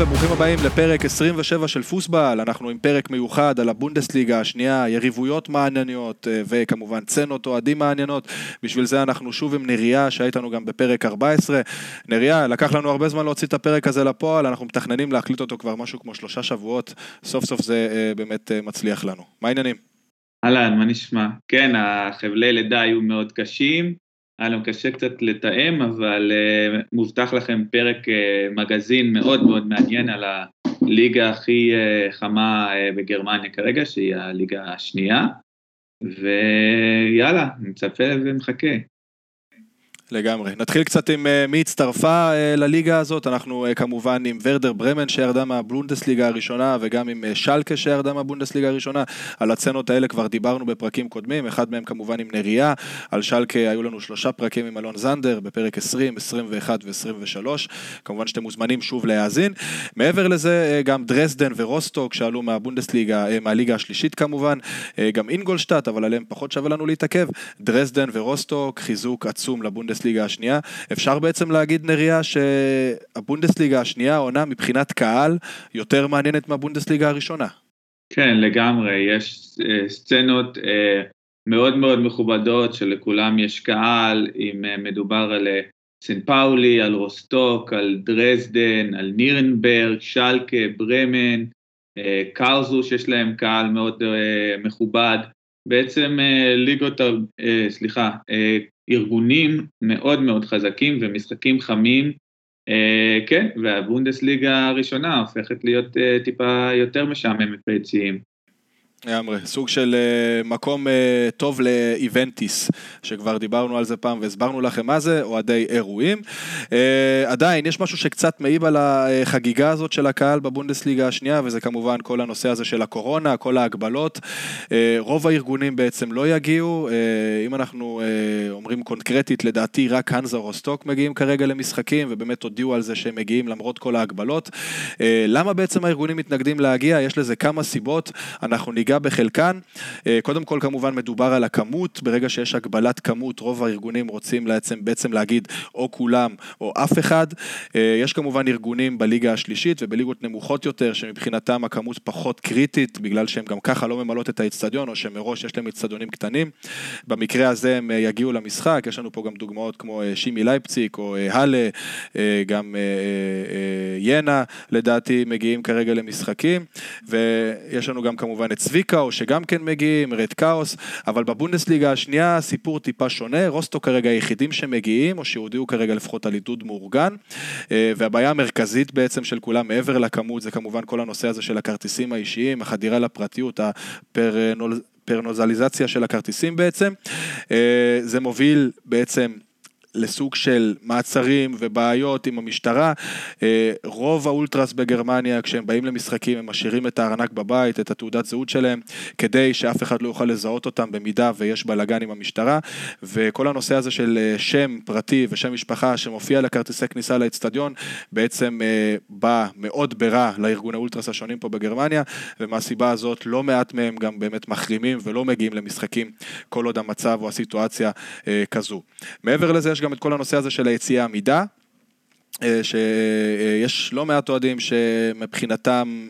וברוכים הבאים לפרק 27 של פוסבל, אנחנו עם פרק מיוחד על הבונדסליגה השנייה, יריבויות מעניינות אה, וכמובן צנות אוהדים מעניינות, בשביל זה אנחנו שוב עם נריה שהייתנו גם בפרק 14. נריה, לקח לנו הרבה זמן להוציא את הפרק הזה לפועל, אנחנו מתכננים להקליט אותו כבר משהו כמו שלושה שבועות, סוף סוף זה אה, באמת אה, מצליח לנו. מה העניינים? אהלן, מה נשמע? כן, החבלי לידה היו מאוד קשים, היה לנו קשה קצת לתאם, אבל uh, מובטח לכם פרק uh, מגזין מאוד מאוד מעניין על הליגה הכי uh, חמה uh, בגרמניה כרגע, שהיא הליגה השנייה, ויאללה, מצפה ומחכה. לגמרי. נתחיל קצת עם uh, מי הצטרפה uh, לליגה הזאת, אנחנו uh, כמובן עם ורדר ברמן שירדה מהבונדסליגה הראשונה וגם עם שלקה שירדה מהבונדסליגה הראשונה, על הצנות האלה כבר דיברנו בפרקים קודמים, אחד מהם כמובן עם נריה, על שלקה היו לנו שלושה פרקים עם אלון זנדר בפרק 20, 21 ו-23, כמובן שאתם מוזמנים שוב להאזין. מעבר לזה גם דרסדן ורוסטוק שעלו מהבונדסליגה, מהליגה השלישית כמובן, גם אינגולשטאט, אבל עליהם פחות שווה לנו להתעכב, דרסדן ורוסטוק, חיזוק עצום הבונדסליגה השנייה. אפשר בעצם להגיד, נריה, שהבונדסליגה השנייה עונה מבחינת קהל יותר מעניינת מהבונדסליגה הראשונה. כן, לגמרי, יש uh, סצנות uh, מאוד מאוד מכובדות שלכולם יש קהל, אם uh, מדובר על סן פאולי, על רוסטוק, על דרזדן, על נירנברג, שלקה, ברמן, קרזו שיש להם קהל מאוד מכובד. בעצם ליגות, uh, סליחה, uh, ארגונים מאוד מאוד חזקים ומשחקים חמים, אה, כן, והבונדסליגה הראשונה הופכת להיות אה, טיפה יותר משעממת ביציעים. לגמרי, סוג של uh, מקום uh, טוב לאיבנטיס, שכבר דיברנו על זה פעם והסברנו לכם מה זה, אוהדי אירועים. Uh, עדיין, יש משהו שקצת מעיב על החגיגה הזאת של הקהל בבונדסליגה השנייה, וזה כמובן כל הנושא הזה של הקורונה, כל ההגבלות. רוב הארגונים בעצם לא יגיעו, אם אנחנו אומרים קונקרטית, לדעתי רק הנזה רוסטוק מגיעים כרגע למשחקים, ובאמת הודיעו על זה שהם מגיעים למרות כל ההגבלות. למה בעצם הארגונים מתנגדים להגיע? יש לזה כמה סיבות, אנחנו ניגע ניגע בחלקן. אה, קודם כל כמובן מדובר על הכמות, ברגע שיש הגבלת כמות רוב הארגונים רוצים בעצם, בעצם להגיד או כולם או אף אחד. אה, יש כמובן ארגונים בליגה השלישית ובליגות נמוכות יותר שמבחינתם הכמות פחות קריטית בגלל שהם גם ככה לא ממלאות את האצטדיון או שמראש יש להם אצטדיונים קטנים. במקרה הזה הם אה, יגיעו למשחק, יש לנו פה גם דוגמאות כמו שימי לייפציק או הלה, גם ינה לדעתי מגיעים כרגע למשחקים ויש לנו גם כמובן את צבי צביקאו שגם כן מגיעים, רד כאוס, אבל בבונדסליגה השנייה הסיפור טיפה שונה, רוסטו כרגע היחידים שמגיעים, או שהודיעו כרגע לפחות על עידוד מאורגן, אה, והבעיה המרכזית בעצם של כולם מעבר לכמות זה כמובן כל הנושא הזה של הכרטיסים האישיים, החדירה לפרטיות, הפרנול... פרנוזליזציה של הכרטיסים בעצם. אה, זה מוביל בעצם לסוג של מעצרים ובעיות עם המשטרה. אה, רוב האולטרס בגרמניה, כשהם באים למשחקים, הם משאירים את הארנק בבית, את התעודת זהות שלהם, כדי שאף אחד לא יוכל לזהות אותם במידה ויש בלאגן עם המשטרה. וכל הנושא הזה של אה, שם פרטי ושם משפחה שמופיע לכרטיסי כניסה לאצטדיון, בעצם אה, בא מאוד ברע לארגוני אולטרס השונים פה בגרמניה, ומהסיבה הזאת לא מעט מהם גם באמת מחרימים ולא מגיעים למשחקים כל עוד המצב או הסיטואציה כזו. מעבר לזה, יש גם את כל הנושא הזה של היציאה עמידה, אה, שיש לא מעט אוהדים שמבחינתם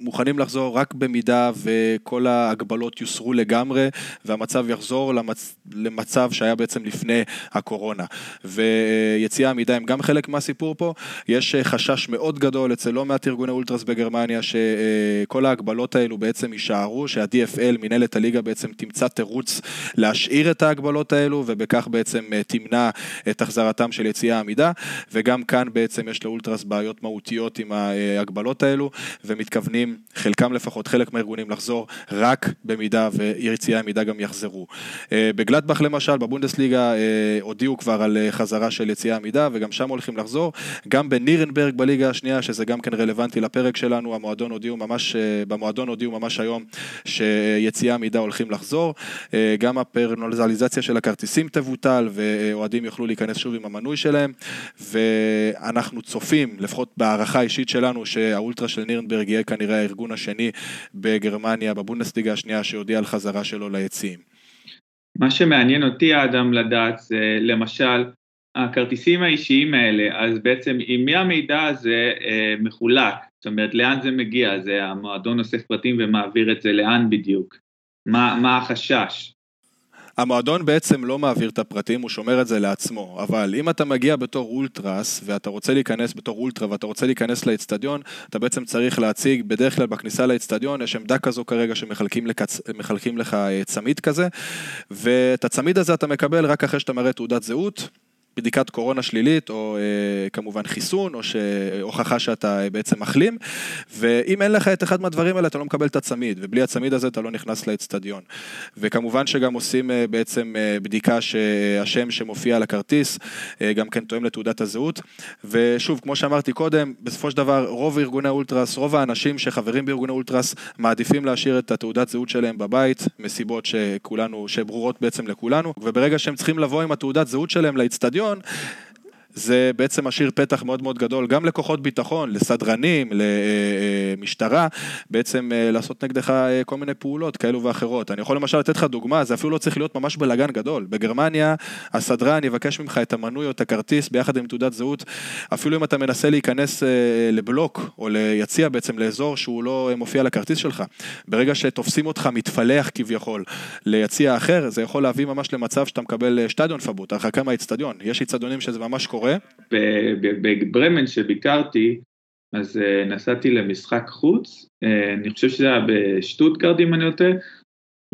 מוכנים לחזור רק במידה וכל ההגבלות יוסרו לגמרי והמצב יחזור למצ... למצב שהיה בעצם לפני הקורונה. ויציאה עמידה הם גם חלק מהסיפור פה. יש חשש מאוד גדול אצל לא מעט ארגוני אולטרס בגרמניה שכל ההגבלות האלו בעצם יישארו, שה-DFL, מנהלת הליגה בעצם תמצא תירוץ להשאיר את ההגבלות האלו ובכך בעצם תמנע את החזרתם של יציאה עמידה. וגם כאן בעצם יש לאולטרס בעיות מהותיות עם ההגבלות האלו ומתכוונים מתכוונים, חלקם לפחות, חלק מהארגונים, לחזור רק במידה ויציאה עמידה גם יחזרו. אה, בגלדבך למשל, בבונדסליגה אה, הודיעו כבר על אה, חזרה של יציאה עמידה וגם שם הולכים לחזור. גם בנירנברג בליגה השנייה, שזה גם כן רלוונטי לפרק שלנו, המועדון הודיעו ממש, במועדון הודיעו ממש היום שיציאה עמידה הולכים לחזור. גם הפרנליזציה של הכרטיסים תבוטל ואוהדים יוכלו להיכנס שוב עם המנוי שלהם. ואנחנו צופים, לפחות בהערכה האישית שלנו, שהאולטרה של נירנברג יהיה כנראה הארגון השני בגרמניה, בבונדסליגה השנייה, שהודיע על חזרה שלו ליציעים. מה שמעניין אותי, אדם, לדעת, זה למשל, הכרטיסים האישיים האלה, אז בעצם עם מי המידע הזה אה, מחולק? זאת אומרת, לאן זה מגיע? זה המועדון אוסף פרטים ומעביר את זה לאן בדיוק? מה, מה החשש? המועדון בעצם לא מעביר את הפרטים, הוא שומר את זה לעצמו, אבל אם אתה מגיע בתור אולטרס ואתה רוצה להיכנס בתור אולטרה ואתה רוצה להיכנס לאצטדיון, אתה בעצם צריך להציג, בדרך כלל בכניסה לאצטדיון יש עמדה כזו כרגע שמחלקים לקצ... לך אה, צמיד כזה, ואת הצמיד הזה אתה מקבל רק אחרי שאתה מראה תעודת זהות, בדיקת קורונה שלילית, או אה, כמובן חיסון, או הוכחה שאתה אה, בעצם מחלים, ואם אין לך את אחד מהדברים האלה, אתה לא מקבל את הצמיד, ובלי הצמיד הזה אתה לא נכנס לאצטדיון. וכמובן שגם עושים אה, בעצם אה, בדיקה שהשם שמופיע על הכרטיס, אה, גם כן תואם לתעודת הזהות, ושוב, כמו שאמרתי קודם, בסופו של דבר, רוב ארגוני אולטרס, רוב האנשים שחברים בארגוני אולטרס, מעדיפים להשאיר את התעודת זהות שלהם בבית, מסיבות שכולנו, שברורות בעצם לכולנו, וברגע שהם צריכים לבוא עם התעודת זהות שלהם לאצטדיון, הראשון, זה בעצם משאיר פתח מאוד מאוד גדול גם לכוחות ביטחון, לסדרנים, למשטרה, בעצם אה, לעשות נגדך אה, כל מיני פעולות כאלו ואחרות. אני יכול למשל לתת לך דוגמה, זה אפילו לא צריך להיות ממש בלאגן גדול. בגרמניה, הסדרן יבקש ממך את המנוי או את הכרטיס ביחד עם תעודת זהות, אפילו אם אתה מנסה להיכנס אה, לבלוק או ליציע בעצם לאזור שהוא לא מופיע על הכרטיס שלך. ברגע שתופסים אותך מתפלח כביכול ליציע אחר, זה יכול להביא ממש למצב שאתה מקבל שטדיון פבוט, הרחקה מהאיצטדיון. יש איצטדיונים שזה ממש קורה. קורה? בברמן שביקרתי, אז אה, נסעתי למשחק חוץ, אה, אני חושב שזה היה בשטוטגרד אם אני לא טועה,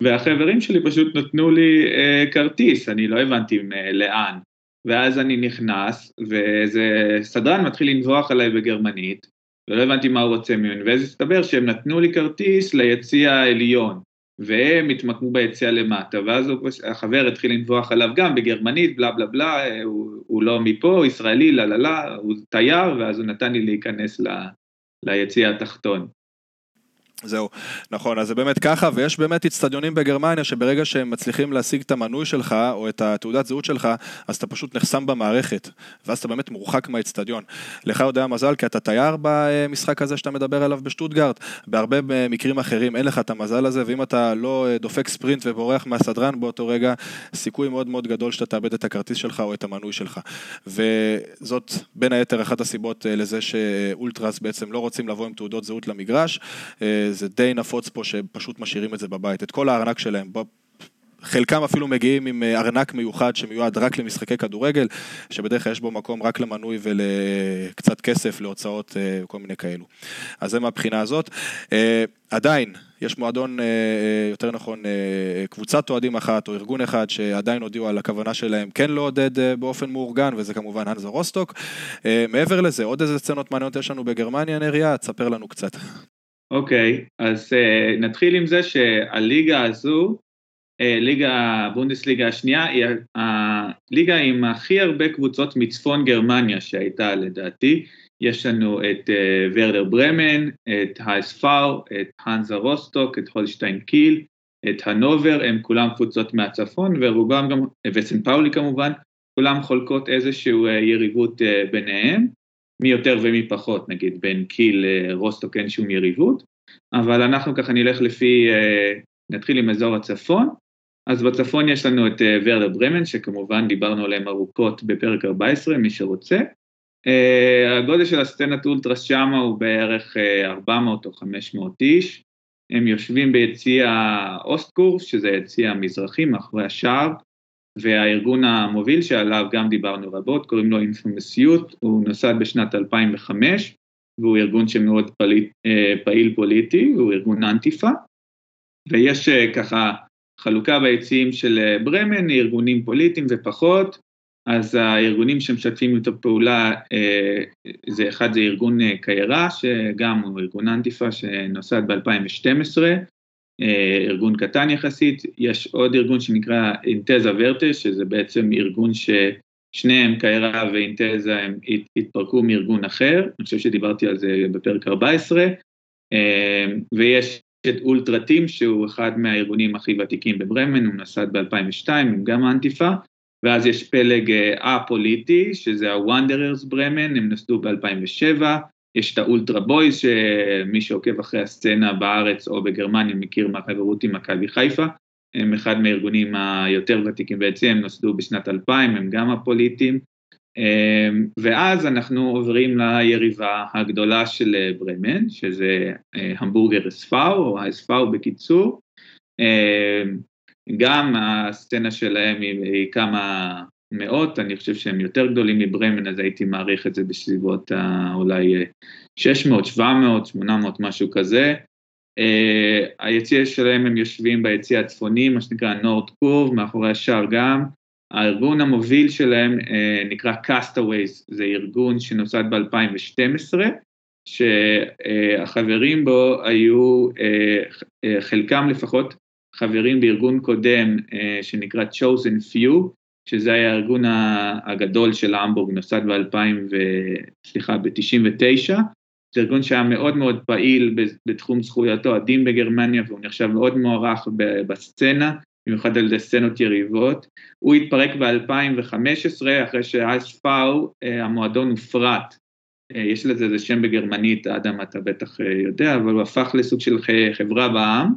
והחברים שלי פשוט נתנו לי אה, כרטיס, אני לא הבנתי לאן. ואז אני נכנס, ואיזה סדרן מתחיל לנבוח עליי בגרמנית, ולא הבנתי מה הוא רוצה ממני, ואז הסתבר שהם נתנו לי כרטיס ליציע העליון. והם התמקמו ביציאה למטה, ואז החבר התחיל לנבוח עליו גם בגרמנית, בלה בלה בלה, הוא, הוא לא מפה, הוא ישראלי, לה לה לה, הוא תייר, ואז הוא נתן לי להיכנס ל, ליציע התחתון. זהו, נכון, אז זה באמת ככה, ויש באמת אצטדיונים בגרמניה שברגע שהם מצליחים להשיג את המנוי שלך, או את התעודת זהות שלך, אז אתה פשוט נחסם במערכת, ואז אתה באמת מורחק מהאצטדיון. לך היה מזל, כי אתה תייר במשחק הזה שאתה מדבר עליו בשטוטגרד, בהרבה מקרים אחרים אין לך את המזל הזה, ואם אתה לא דופק ספרינט ובורח מהסדרן באותו רגע, סיכוי מאוד מאוד גדול שאתה תאבד את הכרטיס שלך או את המנוי שלך. וזאת בין היתר אחת הסיבות אה, לזה שאולטרס בעצם לא רוצים לבוא עם תעודות זהות למגרש. אה, זה די נפוץ פה שפשוט משאירים את זה בבית, את כל הארנק שלהם. חלקם אפילו מגיעים עם אה, ארנק מיוחד שמיועד רק למשחקי כדורגל, שבדרך כלל יש בו מקום רק למנוי ולקצת כסף להוצאות אה, כל מיני כאלו. אז זה מהבחינה הזאת. אה, עדיין, יש מועדון, יותר נכון, קבוצת אוהדים אחת או ארגון אחד שעדיין הודיעו על הכוונה שלהם כן לעודד באופן מאורגן, וזה כמובן הנזה רוסטוק. מעבר לזה, עוד איזה סצנות מעניינות יש לנו בגרמניה, נריה, תספר לנו קצת. אוקיי, אז uh, נתחיל עם זה שהליגה הזו, uh, ליגה, בונדסליגה השנייה, היא הליגה עם הכי הרבה קבוצות מצפון גרמניה שהייתה לדעתי. יש לנו את uh, ורדר ברמן, את הייס פאר, את האנזה רוסטוק, את הולשטיין קיל, את הנובר, הם כולם קבוצות מהצפון, ורובם גם, וסן פאולי כמובן, כולם חולקות איזושהי יריבות uh, ביניהם. מי יותר ומי פחות, נגיד בין קיל לרוסטוק אין שום יריבות, אבל אנחנו ככה נלך לפי, אה, נתחיל עם אזור הצפון, אז בצפון יש לנו את אה, ורדה ברמן, שכמובן דיברנו עליהם ארוכות בפרק 14, מי שרוצה. אה, הגודל של הסצנת אולטרס שמה הוא בערך 400 או 500 איש. הם יושבים ביציע אוסטקורס, שזה יציע המזרחי, מאחורי השער, והארגון המוביל שעליו גם דיברנו רבות, קוראים לו אינפומסיוט, הוא נוסד בשנת 2005, והוא ארגון שמאוד פעיל, אה, פעיל פוליטי, הוא ארגון אנטיפה, ויש אה, ככה חלוקה ביציעים של אה, ברמן, ארגונים פוליטיים ופחות, אז הארגונים שמשתפים את הפעולה, זה אחד זה ארגון קיירה, שגם הוא ארגון אנטיפה שנוסד ב-2012, ארגון קטן יחסית, יש עוד ארגון שנקרא אינטזה ורטה, שזה בעצם ארגון ששניהם, קיירה ואינטזה, הם התפרקו מארגון אחר, אני חושב שדיברתי על זה בפרק 14, ויש את אולטרטים, שהוא אחד מהארגונים הכי ותיקים בברמן, הוא נוסד ב-2002, הם גם אנטיפה, ואז יש פלג א-פוליטי, שזה ה-Wanderers ברמן, הם נוסדו ב-2007, יש את האולטרה בויז, שמי שעוקב אחרי הסצנה בארץ או בגרמניה מכיר מהחברות עם מכבי חיפה, הם אחד מהארגונים היותר ותיקים בעצם, הם נוסדו בשנת 2000, הם גם הפוליטיים, ואז אנחנו עוברים ליריבה הגדולה של ברמן, שזה המבורגר אספאו, או האספאו בקיצור. גם הסצנה שלהם היא כמה מאות, אני חושב שהם יותר גדולים מברמן, אז הייתי מעריך את זה בסביבות אולי 600, 700, 800, משהו כזה. Uh, היציע שלהם הם יושבים ביציע הצפוני, מה שנקרא נורד קורב, מאחורי השער גם. הארגון המוביל שלהם uh, נקרא Castaways, זה ארגון שנוסד ב-2012, שהחברים בו היו, uh, חלקם לפחות, חברים בארגון קודם שנקרא Chosen Few, שזה היה הארגון הגדול של המבורג, נוסד ב-2000, סליחה, ב-99, זה ארגון שהיה מאוד מאוד פעיל בתחום זכויות אוהדים בגרמניה והוא נחשב מאוד מוערך בסצנה, במיוחד על ידי סצנות יריבות. הוא התפרק ב-2015 אחרי שאספאו, אה, המועדון הופרט. אה, יש לזה איזה שם בגרמנית, אדם אתה בטח אה, יודע, אבל הוא הפך לסוג של חברה בעם,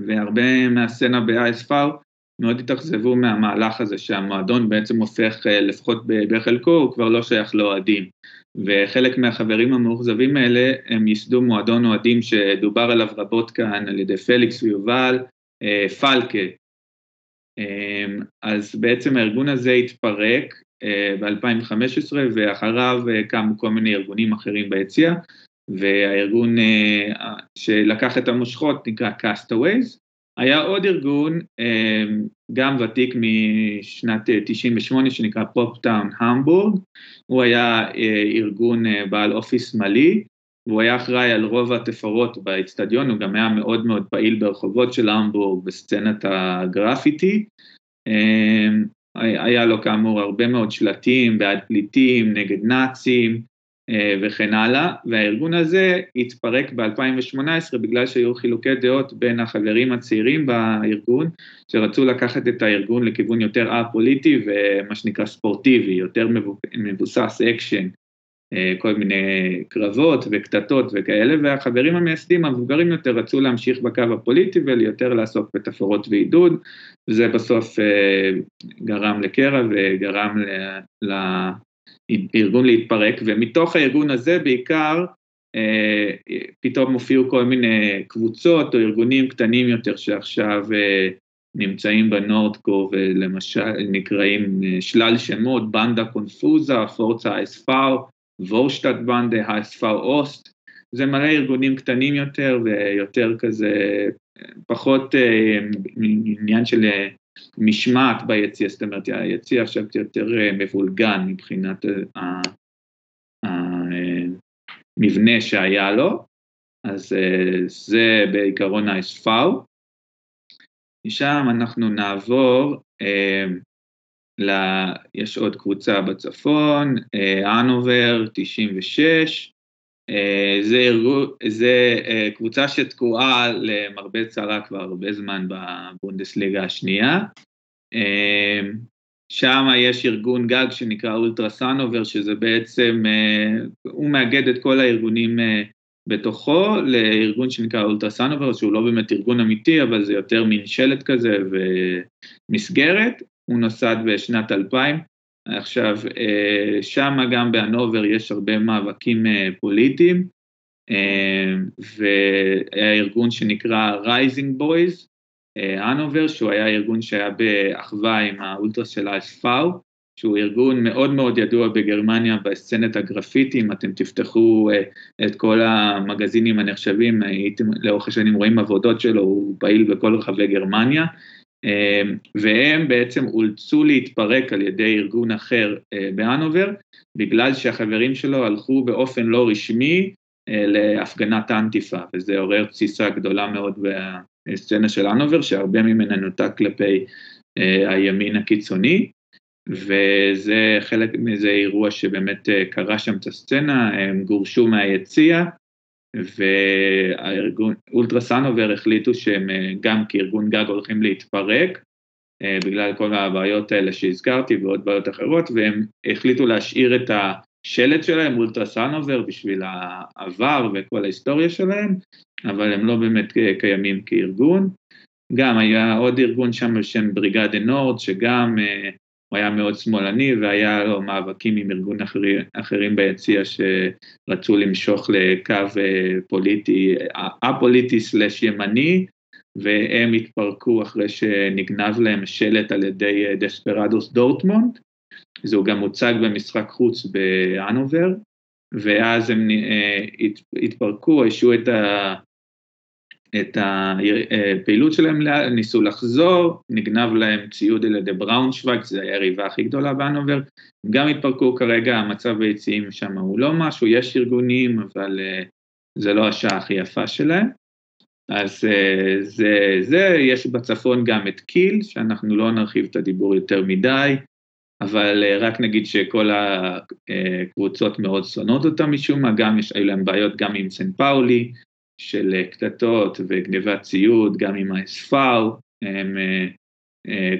והרבה מהסצנה ב-ISFAO מאוד התאכזבו מהמהלך הזה שהמועדון בעצם הופך, לפחות בחלקו, הוא כבר לא שייך לאוהדים. וחלק מהחברים המאוכזבים האלה הם ייסדו מועדון אוהדים שדובר עליו רבות כאן על ידי פליקס ויובל, אה, פלקה. אמ, אז בעצם הארגון הזה התפרק אה, ב-2015 ואחריו אה, קמו כל מיני ארגונים אחרים ביציע והארגון שלקח את המושכות נקרא Castaways היה עוד ארגון, אמ, גם ותיק משנת 98 שנקרא פופטאון המבורג, הוא היה אה, ארגון אה, בעל אופי שמאלי, והוא היה אחראי על רוב התפאורות באצטדיון, הוא גם היה מאוד מאוד פעיל ברחובות של המבורג בסצנת הגרפיטי. אמ, היה לו כאמור הרבה מאוד שלטים בעד פליטים, נגד נאצים, אה, וכן הלאה, והארגון הזה התפרק ב-2018 בגלל שהיו חילוקי דעות בין החברים הצעירים בארגון, שרצו לקחת את הארגון לכיוון יותר א-פוליטי ומה שנקרא ספורטיבי, יותר מבוסס אקשן, אה, כל מיני קרבות וקטטות וכאלה, והחברים המייסדים המבוגרים יותר רצו להמשיך בקו הפוליטי וליותר לעסוק בתפאורות ועידוד, וזה בסוף אה, גרם לקרע וגרם ל... ארגון להתפרק, ומתוך הארגון הזה בעיקר אה, פתאום הופיעו כל מיני קבוצות או ארגונים קטנים יותר שעכשיו אה, נמצאים בנורדקו ולמשל נקראים אה, שלל שמות, בנדה קונפוזה, פורצה האספאו, וורשטאט בנדה, אספאו אוסט, זה מלא ארגונים קטנים יותר ויותר כזה, פחות עניין של משמעת ביציע, זאת אומרת היציע עכשיו יותר אה, מבולגן מבחינת אה, המבנה שהיה לו, אז אה, זה בעיקרון האספאו. משם אנחנו נעבור, ל... יש עוד קבוצה בצפון, אנובר 96, זה, ארגו, זה קבוצה שתקועה למרבה צרה כבר הרבה זמן בבונדסליגה השנייה. שם יש ארגון גג שנקרא אולטרה סאנובר, שזה בעצם, הוא מאגד את כל הארגונים בתוכו לארגון שנקרא אולטרה סאנובר, שהוא לא באמת ארגון אמיתי, אבל זה יותר מין שלט כזה ומסגרת. הוא נוסד בשנת 2000, עכשיו, אה, שם גם בהנובר יש הרבה מאבקים אה, פוליטיים, אה, והיה ארגון שנקרא Rising Boys, הנובר, שהוא היה ארגון שהיה באחווה עם האולטרס של האספאו, שהוא ארגון מאוד מאוד ידוע בגרמניה בסצנת הגרפיטי, אם אתם תפתחו את כל המגזינים הנחשבים, הייתם לאורך השנים רואים עבודות שלו, הוא פעיל בכל רחבי גרמניה, והם בעצם אולצו להתפרק על ידי ארגון אחר אה, בהנובר, בגלל שהחברים שלו הלכו באופן לא רשמי אה, להפגנת אנטיפה, וזה עורר תסיסה גדולה מאוד בסצנה של הנובר, שהרבה ממנה נותק כלפי אה, הימין הקיצוני, וזה חלק מאיזה אירוע שבאמת קרה שם את הסצנה, הם גורשו מהיציע, והארגון, אולטרה סאנובר החליטו שהם אה, גם כארגון גג הולכים להתפרק, אה, בגלל כל הבעיות האלה שהזכרתי ועוד בעיות אחרות, והם החליטו להשאיר את השלט שלהם, אולטרה סאנובר, בשביל העבר וכל ההיסטוריה שלהם, אבל הם לא באמת קיימים כארגון. גם היה עוד ארגון שם בשם בריגדה נורד, שגם הוא היה מאוד שמאלני והיה לו מאבקים עם ארגון אחרי, אחרים ביציע שרצו למשוך לקו פוליטי, א-פוליטי סלש ימני, והם התפרקו אחרי שנגנב להם שלט על ידי דספרדוס דורטמונד, זה גם הוצג במשחק חוץ באנובר, ואז הם התפרקו, השעו את ה... את הפעילות שלהם, ניסו לחזור, נגנב להם ציוד על ידי בראונשוויג, זו היריבה הכי גדולה באנובר, גם התפרקו כרגע, המצב ביציעים שם הוא לא משהו, יש ארגונים, אבל זה לא השעה הכי יפה שלהם. אז זה, זה, יש בצפון גם את קיל, שאנחנו לא נרחיב את הדיבור יותר מדי, אבל רק נגיד שכל הקבוצות מאוד שונאות אותם משום מה, גם יש, היו להם בעיות גם עם סן פאולי, של קטטות וגניבת ציוד, גם עם האספאו, הם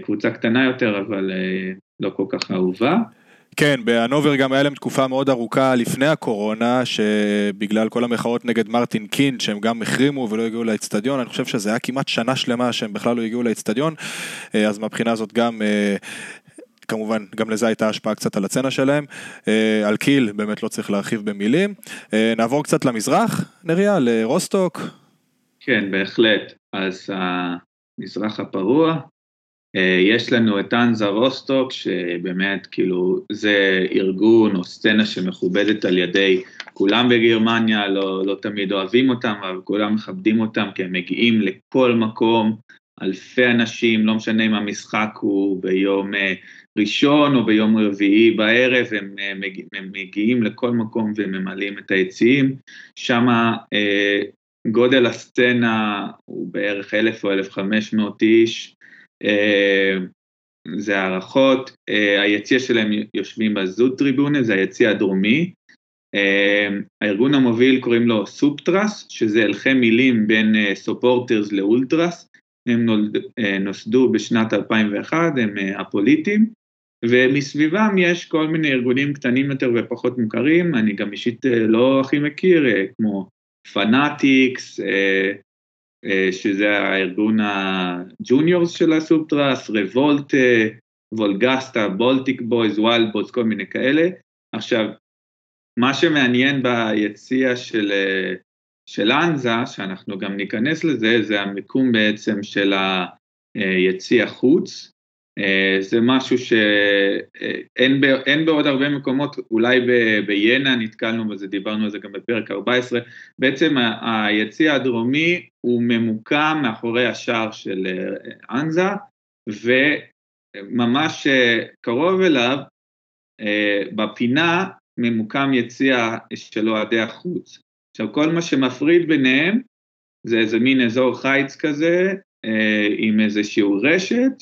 קבוצה קטנה יותר, אבל לא כל כך אהובה. כן, בהנובר גם היה להם תקופה מאוד ארוכה לפני הקורונה, שבגלל כל המחאות נגד מרטין קין, שהם גם החרימו ולא הגיעו לאצטדיון, אני חושב שזה היה כמעט שנה שלמה שהם בכלל לא הגיעו לאצטדיון, אז מהבחינה הזאת גם כמובן, גם לזה הייתה השפעה קצת על הצצנה שלהם. אה, על קיל, באמת לא צריך להרחיב במילים. אה, נעבור קצת למזרח, נריה, לרוסטוק. כן, בהחלט. אז המזרח הפרוע, אה, יש לנו את אנזה רוסטוק, שבאמת, כאילו, זה ארגון או סצנה שמכובדת על ידי כולם בגרמניה, לא, לא תמיד אוהבים אותם, אבל כולם מכבדים אותם, כי הם מגיעים לכל מקום, אלפי אנשים, לא משנה אם המשחק הוא ביום ראשון או ביום רביעי בערב, הם, מגיע, הם מגיעים לכל מקום וממלאים את היציעים. שם אה, גודל הסצנה הוא בערך אלף או אלף חמש מאות איש, אה, זה הערכות, אה, היציע שלהם יושבים בזוד טריבונה, זה היציע הדרומי. אה, הארגון המוביל קוראים לו סופטרס, שזה הלכי מילים בין אה, סופורטרס לאולטרס, הם נולד, אה, נוסדו בשנת 2001, הם אה, הפוליטיים, ומסביבם יש כל מיני ארגונים קטנים יותר ופחות מוכרים, אני גם אישית אה, לא הכי מכיר, אה, כמו פנאטיקס, אה, שזה הארגון ה juniors של הסופטרס, רבולט, וולגסטה, בולטיק בויז, וואלד בויז, כל מיני כאלה. עכשיו, מה שמעניין ביציע של, של אנזה, שאנחנו גם ניכנס לזה, זה המיקום בעצם של היציע חוץ, זה משהו שאין אה, בעוד הרבה מקומות, אולי בינה נתקלנו בזה, דיברנו על זה גם בפרק 14, בעצם היציא הדרומי הוא ממוקם מאחורי השער של אה, אנזה, וממש קרוב אליו, בפינה, ממוקם יציע של אוהדי החוץ. עכשיו, כל מה שמפריד ביניהם זה איזה מין אזור חיץ כזה, עם איזושהי רשת,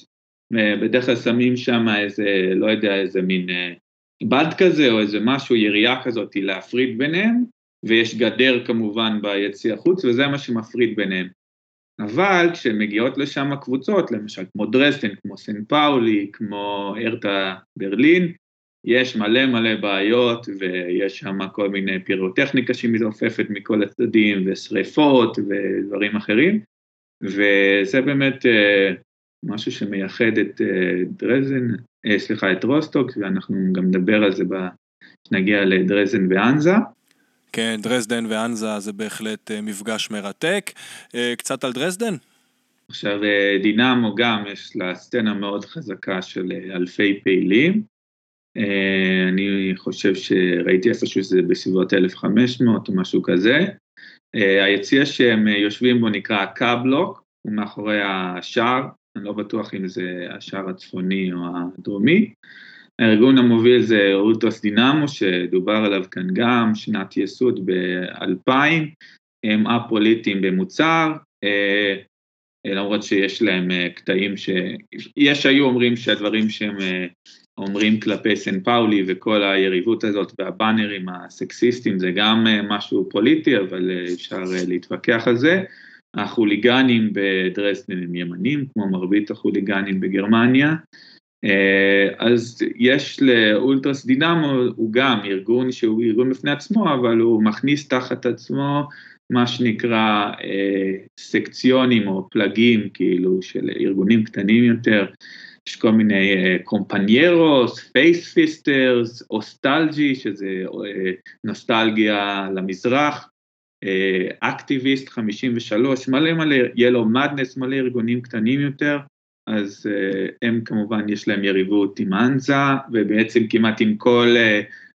בדרך כלל שמים שם איזה, לא יודע, איזה מין אה, בד כזה או איזה משהו, ירייה כזאת להפריד ביניהם, ויש גדר כמובן ביציא החוץ, וזה מה שמפריד ביניהם. אבל כשמגיעות לשם קבוצות, למשל כמו דרסטן, כמו סן פאולי, כמו ארטה ברלין, יש מלא מלא בעיות ויש שם כל מיני פירוטכניקה שמתעופפת מכל הצדדים ושריפות ודברים אחרים וזה באמת אה, משהו שמייחד את אה, דרזן, אה, סליחה, את רוסטוק, ואנחנו גם נדבר על זה כשנגיע לדרזן ואנזה. כן, דרזדן ואנזה זה בהחלט אה, מפגש מרתק. קצת על דרזדן? עכשיו, דינמו גם, יש לה סצנה מאוד חזקה של אלפי פעילים. אני חושב שראיתי איפשהו שזה בסביבות 1500 או משהו כזה. היציע שהם יושבים בו נקרא קאבלוק, הוא מאחורי השער, אני לא בטוח אם זה השער הצפוני או הדרומי. הארגון המוביל זה אולטרס דינמו, שדובר עליו כאן גם, שנת יסוד ב-2000, הם א-פוליטיים במוצר, אה, למרות שיש להם אה, קטעים ש... יש היו אומרים שהדברים שהם אה, אומרים כלפי סן פאולי וכל היריבות הזאת והבאנרים הסקסיסטיים זה גם משהו פוליטי, אבל אפשר להתווכח על זה. החוליגנים בדרסדן הם ימנים, כמו מרבית החוליגנים בגרמניה. אה, אז יש לאולטרס דינמו, הוא גם ארגון שהוא ארגון בפני עצמו, אבל הוא מכניס תחת עצמו מה שנקרא אה, סקציונים או פלגים, כאילו, של ארגונים קטנים יותר, יש כל מיני קומפניירוס, פייס פיסטרס, אוסטלג'י, שזה נוסטלגיה למזרח, אקטיביסט 53, מלא מלא, ילו מדנס, מלא ארגונים קטנים יותר, אז הם כמובן יש להם יריבות עם אנזה, ובעצם כמעט עם כל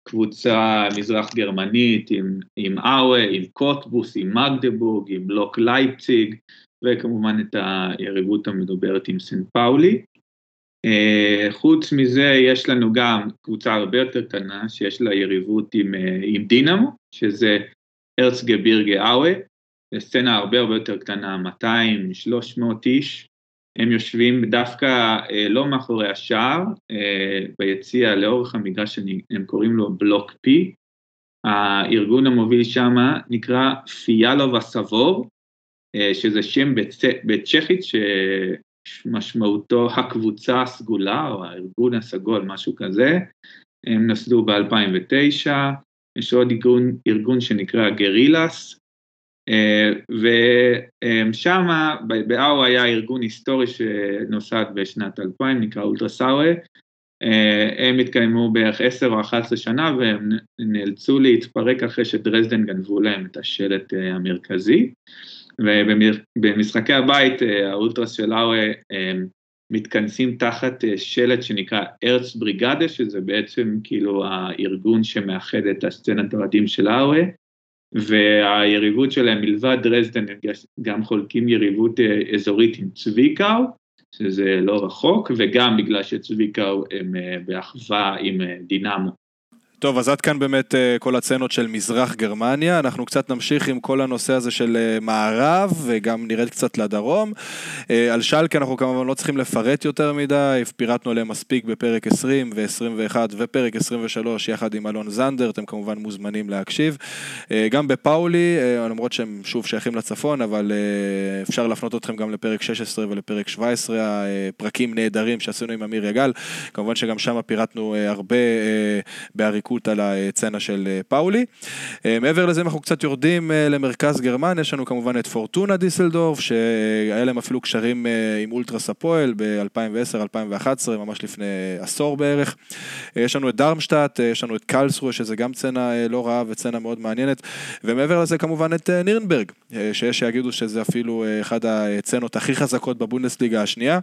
קבוצה מזרח גרמנית, עם, עם אאווה, עם קוטבוס, עם מגדבורג, עם לוק לייפציג, וכמובן את היריבות המדוברת עם סן פאולי. Uh, חוץ מזה יש לנו גם קבוצה הרבה יותר קטנה שיש לה יריבות עם, uh, עם דינמו, שזה ארצגבירגה אאווה, זו סצנה הרבה הרבה יותר קטנה, 200-300 איש, הם יושבים דווקא uh, לא מאחורי השער, uh, ביציע לאורך המגרש, הם קוראים לו בלוק פי, הארגון המוביל שם נקרא פיאלוב הסבור, uh, שזה שם בצ'כית שמשמעותו הקבוצה הסגולה או הארגון הסגול, משהו כזה, הם נוסדו ב-2009, יש עוד ארגון, ארגון שנקרא גרילס, אה, ושם באאו היה ארגון היסטורי שנוסד בשנת 2000, נקרא אולטרסאווה, אה, הם התקיימו בערך 10 או 11 שנה והם נאלצו להתפרק אחרי שדרזדן גנבו להם את השלט אה, המרכזי. ובמשחקי הבית האולטרס של האווה מתכנסים תחת שלט שנקרא ארץ בריגדה, שזה בעצם כאילו הארגון שמאחד את הסצנת האוהדים של האווה. והיריבות שלהם מלבד דרזדן גם חולקים יריבות אה, אזורית עם צביקאו, שזה לא רחוק, וגם בגלל שצביקאו הם אה, באחווה עם אה, דינמו. טוב, אז עד כאן באמת אה, כל הצנות של מזרח גרמניה. אנחנו קצת נמשיך עם כל הנושא הזה של אה, מערב, וגם נרד קצת לדרום. אה, על שלקה אנחנו כמובן לא צריכים לפרט יותר מדי, פירטנו עליהם מספיק בפרק 20 ו-21 ופרק 23 יחד עם אלון זנדר, אתם כמובן מוזמנים להקשיב. גם בפאולי, למרות שהם שוב שייכים לצפון, אבל אפשר להפנות אתכם גם לפרק 16 ולפרק 17, הפרקים נהדרים שעשינו עם אמיר יגל. כמובן שגם שם פירטנו הרבה בעריקות. התעסקות על הצצנה של אה, פאולי. אה, מעבר לזה, אנחנו קצת יורדים אה, למרכז גרמן, יש לנו כמובן את פורטונה דיסלדורף, שהיה להם אפילו קשרים עם אולטרס הפועל ב-2010-2011, ממש לפני עשור בערך. יש לנו את דרמשטאט, יש לנו את קלסרו, שזה גם צצנה לא רעה וצצנה מאוד מעניינת, ומעבר לזה כמובן את נירנברג, שיש שיגידו שזה אפילו אחד הצצנות הכי חזקות בבונדסליגה השנייה.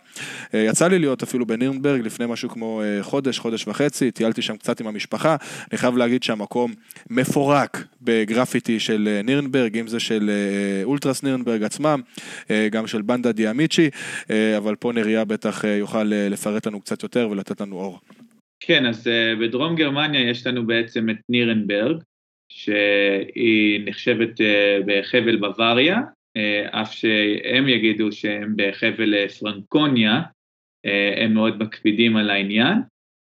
יצא לי להיות אפילו בנירנברג לפני משהו כמו חודש, חודש וחצי, טיילתי שם קצת עם המשפחה, אני חייב להגיד שהמקום מפורק בגרפיטי של אה, נירנברג, אם זה של אה, אולטרס נירנברג עצמם, אה, גם של בנדה דיאמיצ'י, אבל פה נריה בטח יוכל לפרט לנו קצת יותר ולתת לנו אור. כן, אז בדרום גרמניה יש לנו בעצם את נירנברג, שהיא נחשבת בחבל בוואריה, אף שהם יגידו שהם בחבל פרנקוניה, הם מאוד מקפידים על העניין.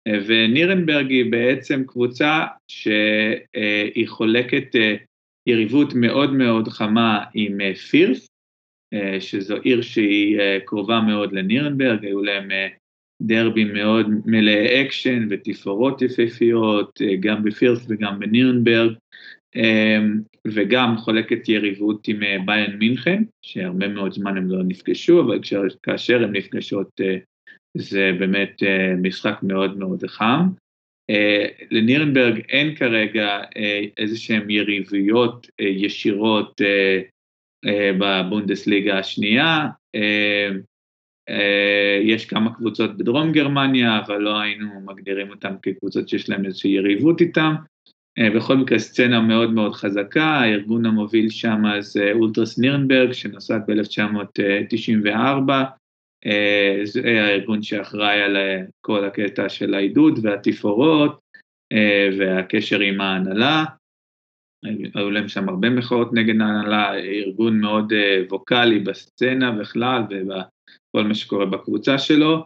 ונירנברג היא בעצם קבוצה שהיא חולקת אה, יריבות מאוד מאוד חמה עם אה, פירט, אה, שזו עיר שהיא קרובה מאוד לנירנברג, היו להם דרבים מאוד מלאי אקשן ותפאורות יפהפיות, גם בפירט וגם בנירנברג, וגם חולקת יריבות עם ביין מינכן, שהרבה מאוד זמן הם לא נפגשו, אבל כאשר הם נפגשות זה באמת אה, משחק מאוד מאוד חם. אה, לנירנברג אין כרגע אה, איזה שהן יריבויות ישירות בבונדסליגה השנייה. יש כמה קבוצות בדרום גרמניה, אבל לא היינו מגדירים אותן כקבוצות שיש להן איזושהי יריבות איתן. בכל מקרה סצנה מאוד מאוד חזקה, הארגון המוביל שם זה אולטרס נירנברג שנוסד ב-1994, אה, זה הארגון שאחראי על אה, כל הקטע של העידוד והתפאורות אה, והקשר עם ההנהלה. היו להם שם הרבה מחאות נגד ההנהלה, ארגון מאוד ווקאלי בסצנה בכלל ובכל מה שקורה בקבוצה שלו.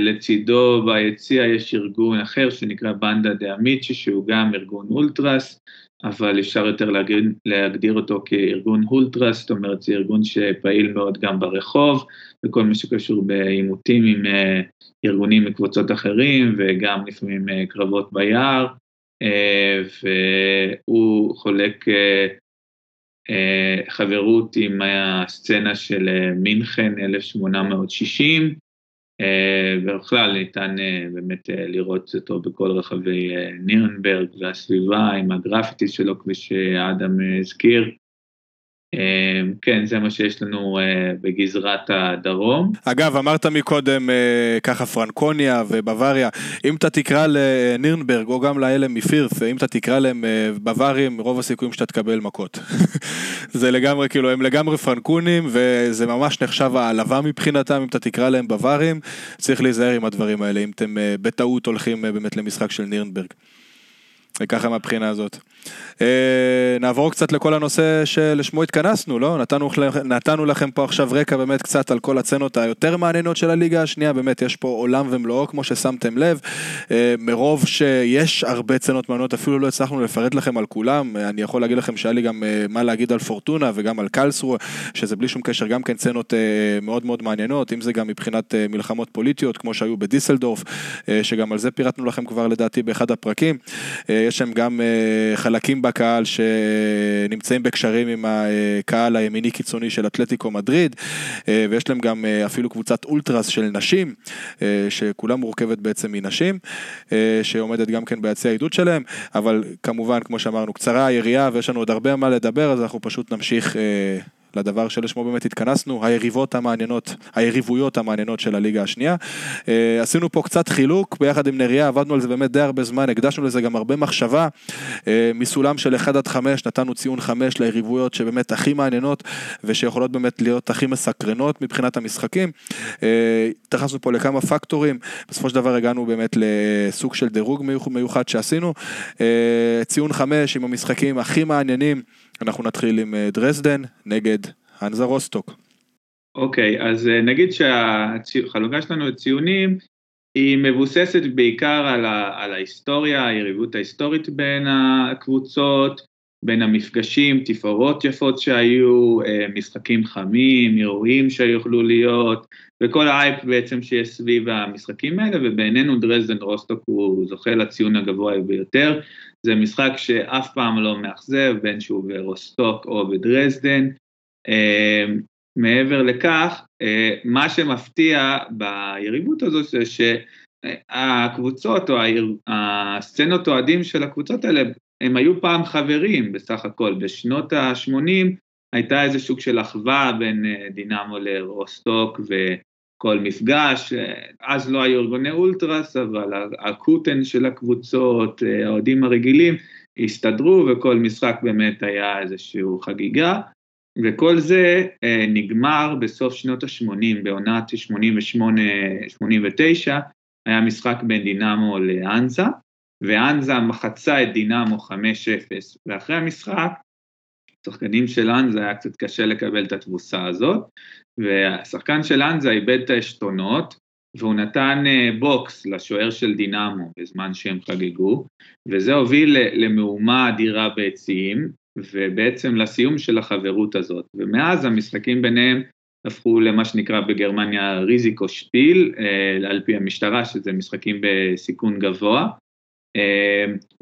לצידו ביציע יש ארגון אחר שנקרא בנדה דה אמיצ'י שהוא גם ארגון אולטרס, אבל אפשר יותר להגדיר, להגדיר אותו כארגון אולטרס, זאת אומרת זה ארגון שפעיל מאוד גם ברחוב, וכל מה שקשור בעימותים עם אה, ארגונים מקבוצות אחרים, וגם לפעמים אה, קרבות ביער, אה, והוא חולק חברות עם הסצנה של מינכן 1860, ובכלל ניתן באמת לראות אותו בכל רחבי נירנברג והסביבה עם הגרפיטי שלו כפי שאדם הזכיר. אמ, כן, זה מה שיש לנו אה, בגזרת הדרום. אגב, אמרת מקודם אה, ככה פרנקוניה ובוואריה, אם אתה תקרא לנירנברג או גם לאלה מפירס, אם אתה תקרא להם אה, בווארים, רוב הסיכויים שאתה תקבל מכות. זה לגמרי, כאילו, הם לגמרי פרנקונים, וזה ממש נחשב העלבה מבחינתם, אם אתה תקרא להם בווארים, צריך להיזהר עם הדברים האלה, אם אתם בטעות הולכים באמת למשחק של נירנברג. וככה מהבחינה הזאת. אה, נעבור קצת לכל הנושא שלשמו התכנסנו, לא? נתנו, נתנו לכם פה עכשיו רקע באמת קצת על כל הצנות היותר מעניינות של הליגה השנייה, באמת יש פה עולם ומלואו כמו ששמתם לב, אה, מרוב שיש הרבה צנות מעניינות, אפילו לא הצלחנו לפרט לכם על כולם, אני יכול להגיד לכם שהיה לי גם אה, מה להגיד על פורטונה וגם על קלסרו, שזה בלי שום קשר גם כן צנות מאוד מאוד מעניינות, אם זה גם מבחינת מלחמות פוליטיות כמו שהיו בדיסלדורף, שגם על זה פירטנו לכם כבר לדעתי באחד הפרקים, יש שם גם חלקים בקהל שנמצאים בקשרים עם הקהל הימיני קיצוני של אתלטיקו מדריד, אה, ויש להם גם אה, אפילו קבוצת אולטרס של נשים, אה, שכולה מורכבת בעצם מנשים, שעומדת גם כן ביציע העידוד שלהם, אבל כמובן, כמו שאמרנו, קצרה היריעה ויש לנו עוד הרבה מה לדבר, אז אנחנו פשוט נמשיך לדבר שלשמו באמת התכנסנו, היריבות המעניינות, היריבויות המעניינות של הליגה השנייה. אה, עשינו פה קצת חילוק, ביחד עם נריה עבדנו על זה באמת די הרבה זמן, הקדשנו לזה גם הרבה מחשבה. אה, מסולם של 1 עד 5 נתנו ציון 5 ליריבויות שבאמת הכי מעניינות ושיכולות באמת להיות הכי מסקרנות מבחינת המשחקים. אה, התייחסנו פה לכמה פקטורים, בסופו של דבר הגענו באמת לסוג של דירוג מיוחד שעשינו. ציון 5 עם המשחקים הכי מעניינים. אנחנו נתחיל עם אה, דרזדן נגד הנזה רוסטוק. אוקיי, okay, אז אה, נגיד שהחלוקה שלנו לציונים היא מבוססת בעיקר על, ה, על ההיסטוריה, היריבות ההיסטורית בין הקבוצות, בין המפגשים, תפאורות יפות שהיו, אה, משחקים חמים, אירועים שיוכלו להיות, וכל האייפ בעצם שיש סביב המשחקים האלה, ובעינינו דרזדן רוסטוק הוא זוכה לציון הגבוה ביותר. זה משחק שאף פעם לא מאכזב, בין שהוא ברוסטוק או בדרזדן. אה, מעבר לכך, אה, מה שמפתיע ביריבות הזו זה שהקבוצות או הסצנות אוהדים של הקבוצות האלה, הם היו פעם חברים בסך הכל. בשנות ה-80 הייתה איזה שוק של אחווה בין אה, דינמו לרוסטוק וכל מפגש, אז לא היו ארגוני אולטרס, אבל הקוטן של הקבוצות, האוהדים הרגילים, הסתדרו וכל משחק באמת היה איזושהי חגיגה. וכל זה אה, נגמר בסוף שנות ה-80, בעונת 88-89, היה משחק בין דינמו לאנזה, ואנזה מחצה את דינמו 5-0, ואחרי המשחק, שחקנים של אנזה היה קצת קשה לקבל את התבוסה הזאת, והשחקן של אנזה איבד את העשתונות, והוא נתן אה, בוקס לשוער של דינמו בזמן שהם חגגו, וזה הוביל למהומה אדירה ביציעים, ובעצם לסיום של החברות הזאת. ומאז המשחקים ביניהם הפכו למה שנקרא בגרמניה Risikospiel, אה, על פי המשטרה, שזה משחקים בסיכון גבוה,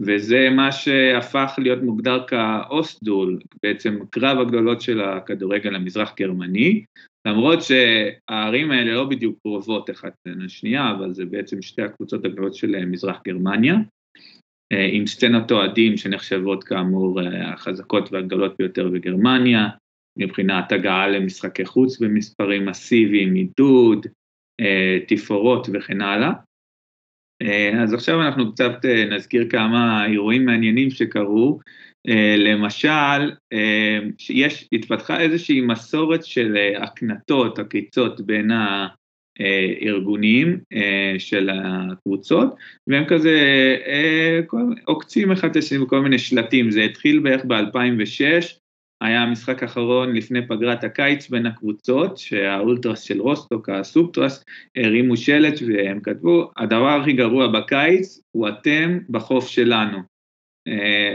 וזה מה שהפך להיות מוגדר כ Ostduell, בעצם קרב הגדולות של הכדורגל המזרח גרמני, למרות שהערים האלה לא בדיוק קרובות אחת לשנייה, אבל זה בעצם שתי הקבוצות הגדולות של מזרח גרמניה. אה, עם סצנות אוהדים שנחשבות כאמור אה, החזקות והגדולות ביותר בגרמניה, מבחינת הגעה למשחקי חוץ במספרים מסיביים, עידוד, אה, תפאורות וכן הלאה. אז עכשיו אנחנו קצת נזכיר כמה אירועים מעניינים שקרו. למשל, יש, התפתחה איזושהי מסורת של הקנטות, עקיצות בין ה... אה, ארגונים אה, של הקבוצות, והם כזה אה, עוקצים אחד את השני בכל מיני שלטים, זה התחיל בערך ב-2006, היה המשחק האחרון לפני פגרת הקיץ בין הקבוצות, שהאולטרס של רוסטוק, הסופטרס, הרימו שלט והם כתבו, הדבר הכי גרוע בקיץ הוא אתם בחוף שלנו.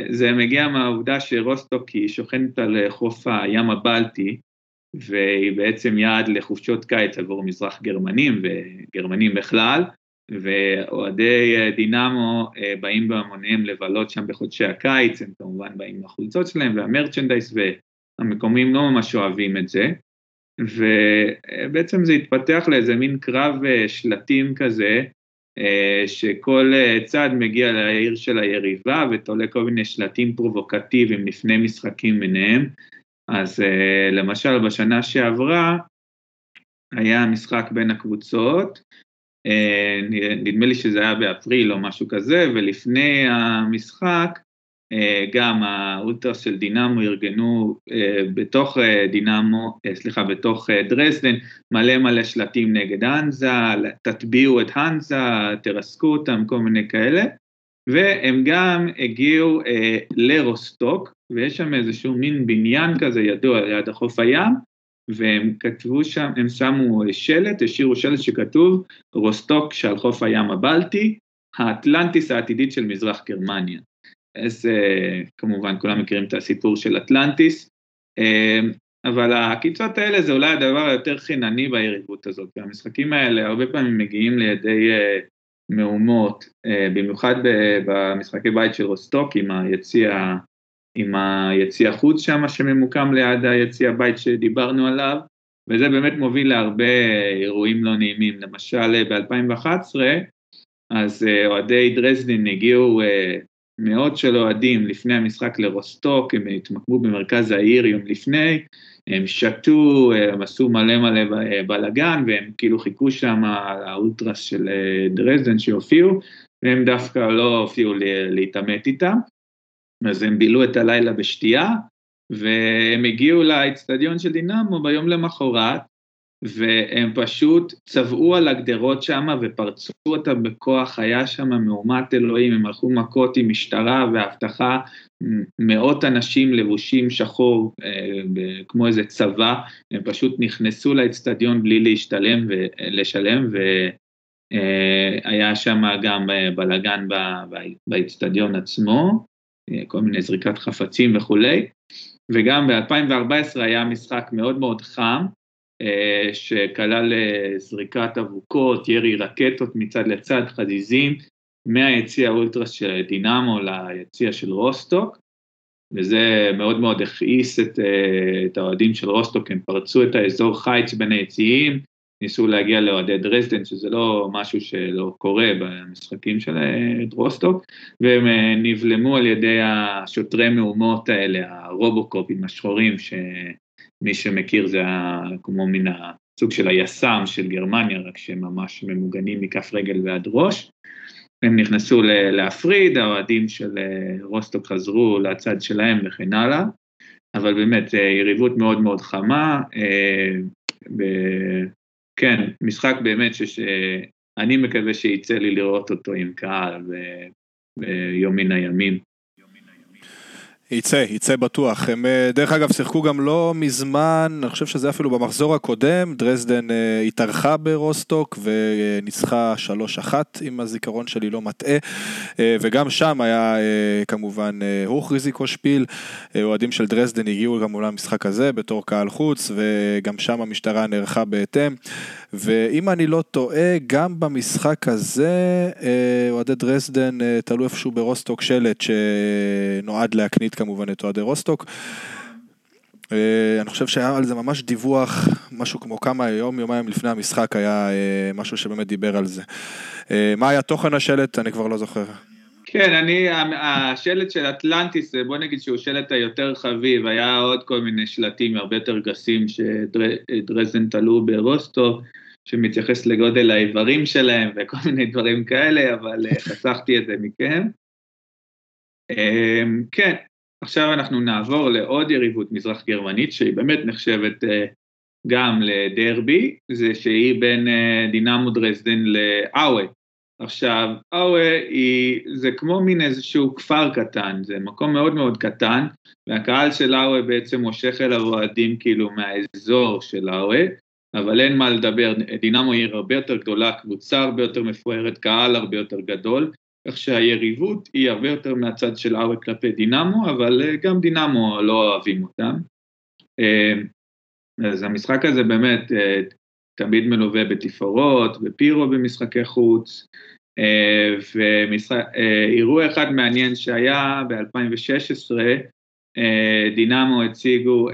זה מגיע מהעובדה שרוסטוק היא שוכנת על חוף הים הבלטי, והיא בעצם יעד לחופשות קיץ עבור מזרח גרמנים וגרמנים בכלל, ואוהדי אה, דינמו אה, באים בהמוניהם לבלות שם בחודשי הקיץ, הם כמובן באים עם החולצות שלהם והמרצ'נדייס והמקומים לא ממש אוהבים את זה. ובעצם זה התפתח לאיזה מין קרב שלטים כזה, שכל צד מגיע לעיר של היריבה ותולה כל מיני שלטים פרובוקטיביים לפני משחקים ביניהם. אז למשל בשנה שעברה היה משחק בין הקבוצות, נדמה לי שזה היה באפריל או משהו כזה, ולפני המשחק גם האולטרס של דינמו ארגנו בתוך דינמו, סליחה, בתוך דרזדן מלא מלא שלטים נגד האנזה, תטביעו את האנזה, תרסקו אותם, כל מיני כאלה, והם גם הגיעו לרוסטוק, ויש שם איזשהו מין בניין כזה ידוע ליד החוף הים, והם כתבו שם, הם שמו שלט, השאירו שלט שכתוב רוסטוק שעל חוף הים הבלטי, האטלנטיס העתידית של מזרח גרמניה. אז כמובן כולם מכירים את הסיפור של אטלנטיס, אבל הקיצות האלה זה אולי הדבר היותר חינני ביריבות הזאת, והמשחקים האלה הרבה פעמים מגיעים לידי מהומות, במיוחד במשחקי בית של רוסטוק עם היציע, עם היציע חוץ שם שממוקם ליד היציע בית שדיברנו עליו, וזה באמת מוביל להרבה אירועים לא נעימים, למשל ב-2011, אז אוהדי דרזדין הגיעו מאות של אוהדים לפני המשחק לרוסטוק, הם התמקמו במרכז העיר יום לפני, הם שתו, הם עשו מלא מלא בלאגן, והם כאילו חיכו שם על האולטרס של דרזדן שהופיעו, והם דווקא לא הופיעו להתעמת איתם, אז הם בילו את הלילה בשתייה, והם הגיעו לאצטדיון של דינמו ביום למחרת, והם פשוט צבעו על הגדרות שם ופרצו אותם בכוח, היה שם מהומת אלוהים, הם הלכו מכות עם משטרה ואבטחה, מאות אנשים לבושים שחור כמו איזה צבא, הם פשוט נכנסו לאצטדיון בלי להשתלם ולשלם, והיה שם גם בלאגן באצטדיון עצמו, כל מיני זריקת חפצים וכולי, וגם ב-2014 היה משחק מאוד מאוד חם, שכלל זריקת אבוקות, ירי רקטות מצד לצד, חזיזים, מהיציע האולטרס של דינמו ליציע של רוסטוק, וזה מאוד מאוד הכעיס את האוהדים של רוסטוק, הם פרצו את האזור חיץ בין היציעים, ניסו להגיע לאוהדי דרזדן, שזה לא משהו שלא קורה במשחקים של רוסטוק, והם נבלמו על ידי השוטרי מהומות האלה, הרובוקופים השחורים, ש... מי שמכיר זה כמו מן הסוג של היס"מ של גרמניה, רק שהם ממש ממוגנים מכף רגל ועד ראש. הם נכנסו להפריד, האוהדים של רוסטוק חזרו לצד שלהם וכן הלאה, אבל באמת יריבות מאוד מאוד חמה, כן, משחק באמת שאני מקווה שיצא לי לראות אותו עם קהל ביום מן הימים. יצא, יצא בטוח. הם דרך אגב שיחקו גם לא מזמן, אני חושב שזה אפילו במחזור הקודם, דרזדן התארחה ברוסטוק וניצחה 3-1 אם הזיכרון שלי לא מטעה, וגם שם היה כמובן הוך ריזיקו שפיל, אוהדים של דרזדן הגיעו גם אולי למשחק הזה בתור קהל חוץ, וגם שם המשטרה נערכה בהתאם, ואם אני לא טועה, גם במשחק הזה, אוהדי דרזדן תלו איפשהו ברוסטוק שלט שנועד להקנית כמובן את אוהדי רוסטוק. אני חושב שהיה על זה ממש דיווח, משהו כמו כמה יום, יומיים לפני המשחק היה משהו שבאמת דיבר על זה. מה היה תוכן השלט? אני כבר לא זוכר. כן, אני, השלט של אטלנטיס, בוא נגיד שהוא שלט היותר חביב, היה עוד כל מיני שלטים הרבה יותר גסים שדרזן תלו ברוסטו, שמתייחס לגודל האיברים שלהם וכל מיני דברים כאלה, אבל חסכתי את זה מכם. כן, עכשיו אנחנו נעבור לעוד יריבות מזרח גרמנית, שהיא באמת נחשבת גם לדרבי, זה שהיא בין דינמו דרזדן לאווי. עכשיו, אווי זה כמו מין איזשהו כפר קטן, זה מקום מאוד מאוד קטן, והקהל של אווי בעצם מושך אליו אוהדים כאילו מהאזור של אווי, אבל אין מה לדבר, דינמו היא הרבה יותר גדולה, קבוצה הרבה יותר מפוארת, קהל הרבה יותר גדול, כך שהיריבות היא הרבה יותר מהצד של אווי כלפי דינמו, אבל גם דינמו לא אוהבים אותם. אז המשחק הזה באמת תמיד מלווה בתפאורות, בפירו במשחקי חוץ, ואירוע אחד מעניין שהיה ב-2016, דינמו הציגו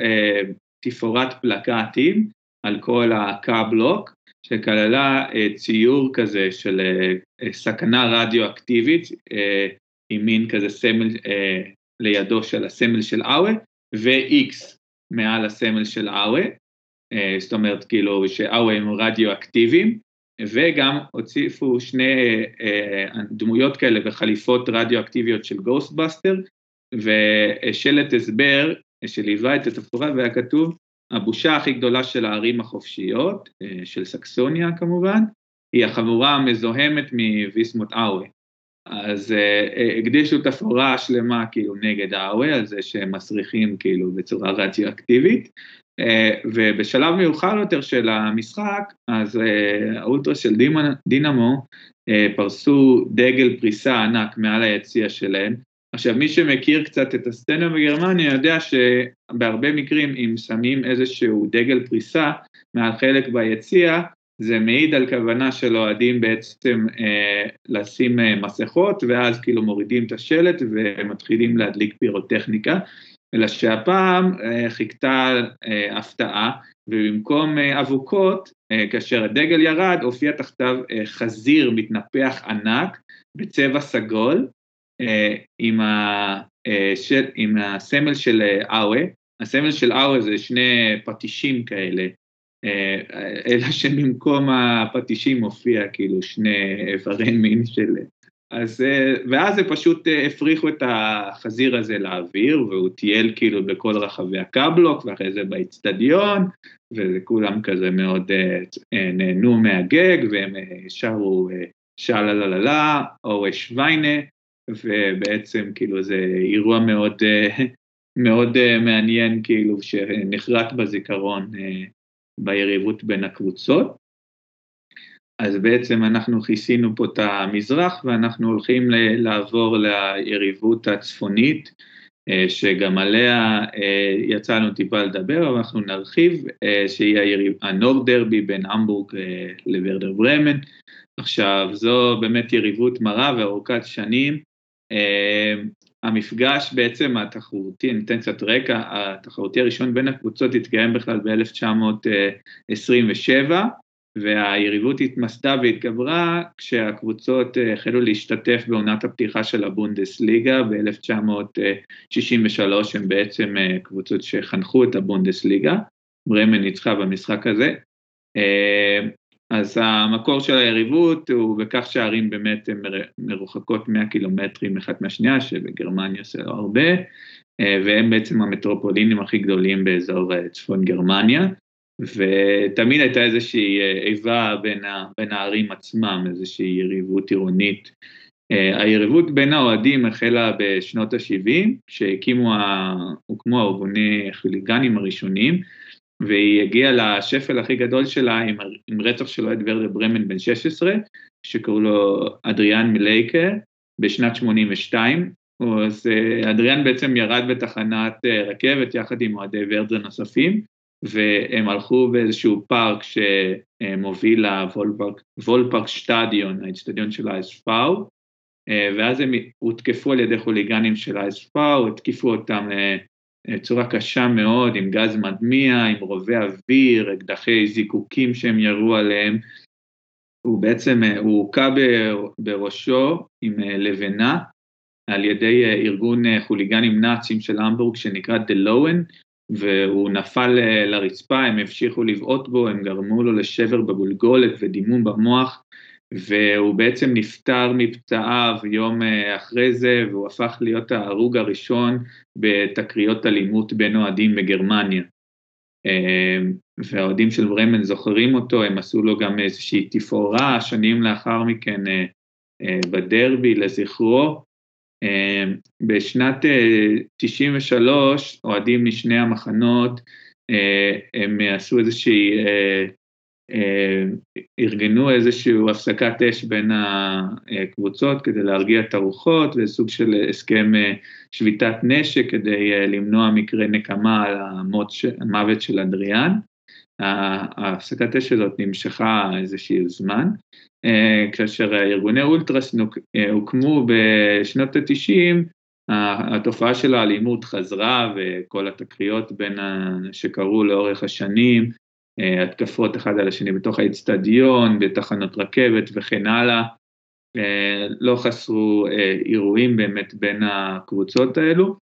תפאורת פלקטים, על כל הקו-בלוק, שכללה ציור כזה של סכנה רדיואקטיבית, עם מין כזה סמל לידו של הסמל של אאווה, ו-X מעל הסמל של אאווה, זאת אומרת כאילו שאאווה הם רדיואקטיביים, וגם הוסיפו שני דמויות כאלה בחליפות רדיואקטיביות של Ghostbusters, ושלט הסבר שליווה את התפאורה והיה כתוב, הבושה הכי גדולה של הערים החופשיות, של סקסוניה כמובן, היא החבורה המזוהמת מוויסמוט אאווה. אז הקדישו תפאורה שלמה כאילו נגד אאווה, על זה שהם מסריחים כאילו בצורה רדיואקטיבית, ובשלב מאוחר יותר של המשחק, אז האולטרה של דינמו פרסו דגל פריסה ענק מעל היציע שלהם, עכשיו מי שמכיר קצת את הסצנה בגרמניה יודע שבהרבה מקרים אם שמים איזשהו דגל פריסה מעל חלק ביציע זה מעיד על כוונה של אוהדים בעצם אה, לשים אה, מסכות ואז כאילו מורידים את השלט ומתחילים להדליק פירוטכניקה אלא שהפעם אה, חיכתה אה, הפתעה ובמקום אה, אבוקות כאשר הדגל ירד הופיע תחתיו חזיר מתנפח ענק בצבע סגול עם, ה, של, עם הסמל של אאווה, הסמל של אאווה זה שני פטישים כאלה, אלא שבמקום הפטישים מופיע כאילו שני איברי מין של... אז, ואז זה פשוט הפריחו את החזיר הזה לאוויר, והוא טייל כאילו בכל רחבי הקבלוק, ואחרי זה באיצטדיון, וכולם כזה מאוד נהנו מהגג, והם שרו שאלה או שוויינה, ובעצם כאילו זה אירוע מאוד, מאוד מעניין כאילו שנחרט בזיכרון ביריבות בין הקבוצות. אז בעצם אנחנו כיסינו פה את המזרח ואנחנו הולכים לעבור ליריבות הצפונית שגם עליה יצא לנו טיפה לדבר, אבל אנחנו נרחיב, שהיא הנורד דרבי בין המבורג לוורדר ברמן. עכשיו זו באמת יריבות מרה וארוכת שנים, המפגש בעצם התחרותי, אני אתן קצת רקע, התחרותי הראשון בין הקבוצות התקיים בכלל ב-1927 והיריבות התמסדה והתגברה כשהקבוצות uh, החלו להשתתף בעונת הפתיחה של הבונדסליגה. ב-1963, הם בעצם uh, קבוצות שחנכו את הבונדסליגה, ברמן ניצחה במשחק הזה. אז המקור של היריבות הוא בכך שהערים באמת הן מרוחקות 100 קילומטרים אחת מהשנייה, שבגרמניה זה לא הרבה, והם בעצם המטרופולינים הכי גדולים באזור אה, צפון גרמניה, ותמיד הייתה איזושהי אה, איבה בין, ה, בין הערים עצמם, איזושהי יריבות עירונית. אה, היריבות בין האוהדים החלה בשנות ה-70, שהקימו, הוקמו הארגוני חוליגנים הראשונים, והיא הגיעה לשפל הכי גדול שלה עם, עם רצח של אוהד ורדה ברמן בן 16, שקראו לו אדריאן מלייקה בשנת 82. אז אה, אדריאן בעצם ירד בתחנת רכבת יחד עם אוהדי ורדה נוספים, והם הלכו באיזשהו פארק שמוביל לוולפארק שטדיון, האצטדיון של האספאו, אה, ואז הם הותקפו על ידי חוליגנים של האספאו, התקיפו אותם צורה קשה מאוד, עם גז מדמיע, עם רובי אוויר, אקדחי זיקוקים שהם ירו עליהם. הוא בעצם, הוא הוכה בראשו עם אה, לבנה על ידי אה, ארגון אה, חוליגנים נאצים של המבורג שנקרא דלואן, והוא נפל לרצפה, הם המשיכו לבעוט בו, הם גרמו לו לשבר בגולגולת ודימום במוח, והוא בעצם נפטר מפצעיו יום אה, אחרי זה, והוא הפך להיות ההרוג הראשון בתקריות אלימות בין אוהדים בגרמניה. אה, והאוהדים של ברמן זוכרים אותו, הם עשו לו גם איזושהי תפאורה שנים לאחר מכן אה, בדרבי לזכרו. בשנת 93 אוהדים משני המחנות הם עשו איזושהי אה, ארגנו איזושהי הפסקת אש בין הקבוצות כדי להרגיע את הרוחות וסוג של הסכם אה, שביתת נשק כדי אה, למנוע מקרה נקמה על המוות של אדריאן. ההפסקת אש הזאת נמשכה איזשהו זמן, כאשר ארגוני אולטרס הוקמו בשנות ה-90, התופעה של האלימות חזרה וכל התקריות בין שקרו לאורך השנים התקפות אחד על השני בתוך האצטדיון, בתחנות רכבת וכן הלאה. לא חסרו אירועים באמת בין הקבוצות האלו.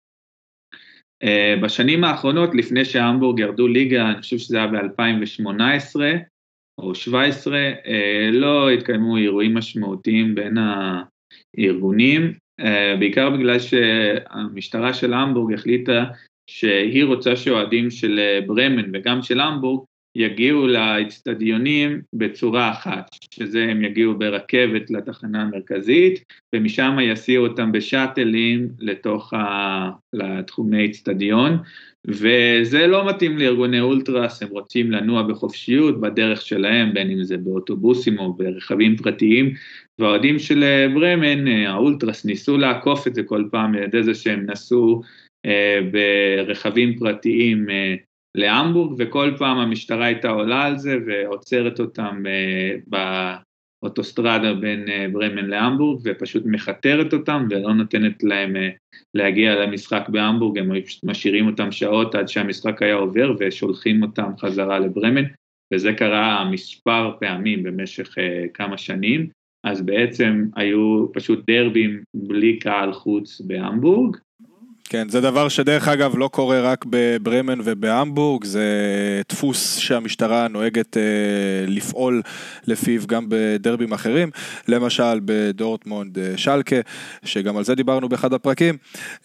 בשנים האחרונות, לפני שהמבורג ירדו ליגה, אני חושב שזה היה ב-2018 או 2017, לא התקיימו אירועים משמעותיים בין הארגונים, בעיקר בגלל שהמשטרה של המבורג החליטה שהיא רוצה שאוהדים של ברמן וגם של המבורג יגיעו לאצטדיונים בצורה אחת, שזה הם יגיעו ברכבת לתחנה המרכזית, ומשם יסיעו אותם בשאטלים לתוך ה... לתחומי אצטדיון, וזה לא מתאים לארגוני אולטרס, הם רוצים לנוע בחופשיות בדרך שלהם, בין אם זה באוטובוסים או ברכבים פרטיים, והאוהדים של ברמן, האולטרס ניסו לעקוף את זה כל פעם על ידי זה שהם נסעו אה, ברכבים פרטיים אה, להמבורג, וכל פעם המשטרה הייתה עולה על זה ועוצרת אותם אה, באוטוסטרדה בין אה, ברמן להמבורג, ופשוט מכתרת אותם ולא נותנת להם אה, להגיע למשחק בהמבורג, הם משאירים אותם שעות עד שהמשחק היה עובר ושולחים אותם חזרה לברמן, וזה קרה מספר פעמים במשך כמה שנים, אז בעצם היו פשוט דרבים בלי קהל חוץ בהמבורג, כן, זה דבר שדרך אגב לא קורה רק בברמן ובהמבורג, זה דפוס שהמשטרה נוהגת אה, לפעול לפיו גם בדרבים אחרים, למשל בדורטמונד אה, שלקה, שגם על זה דיברנו באחד הפרקים,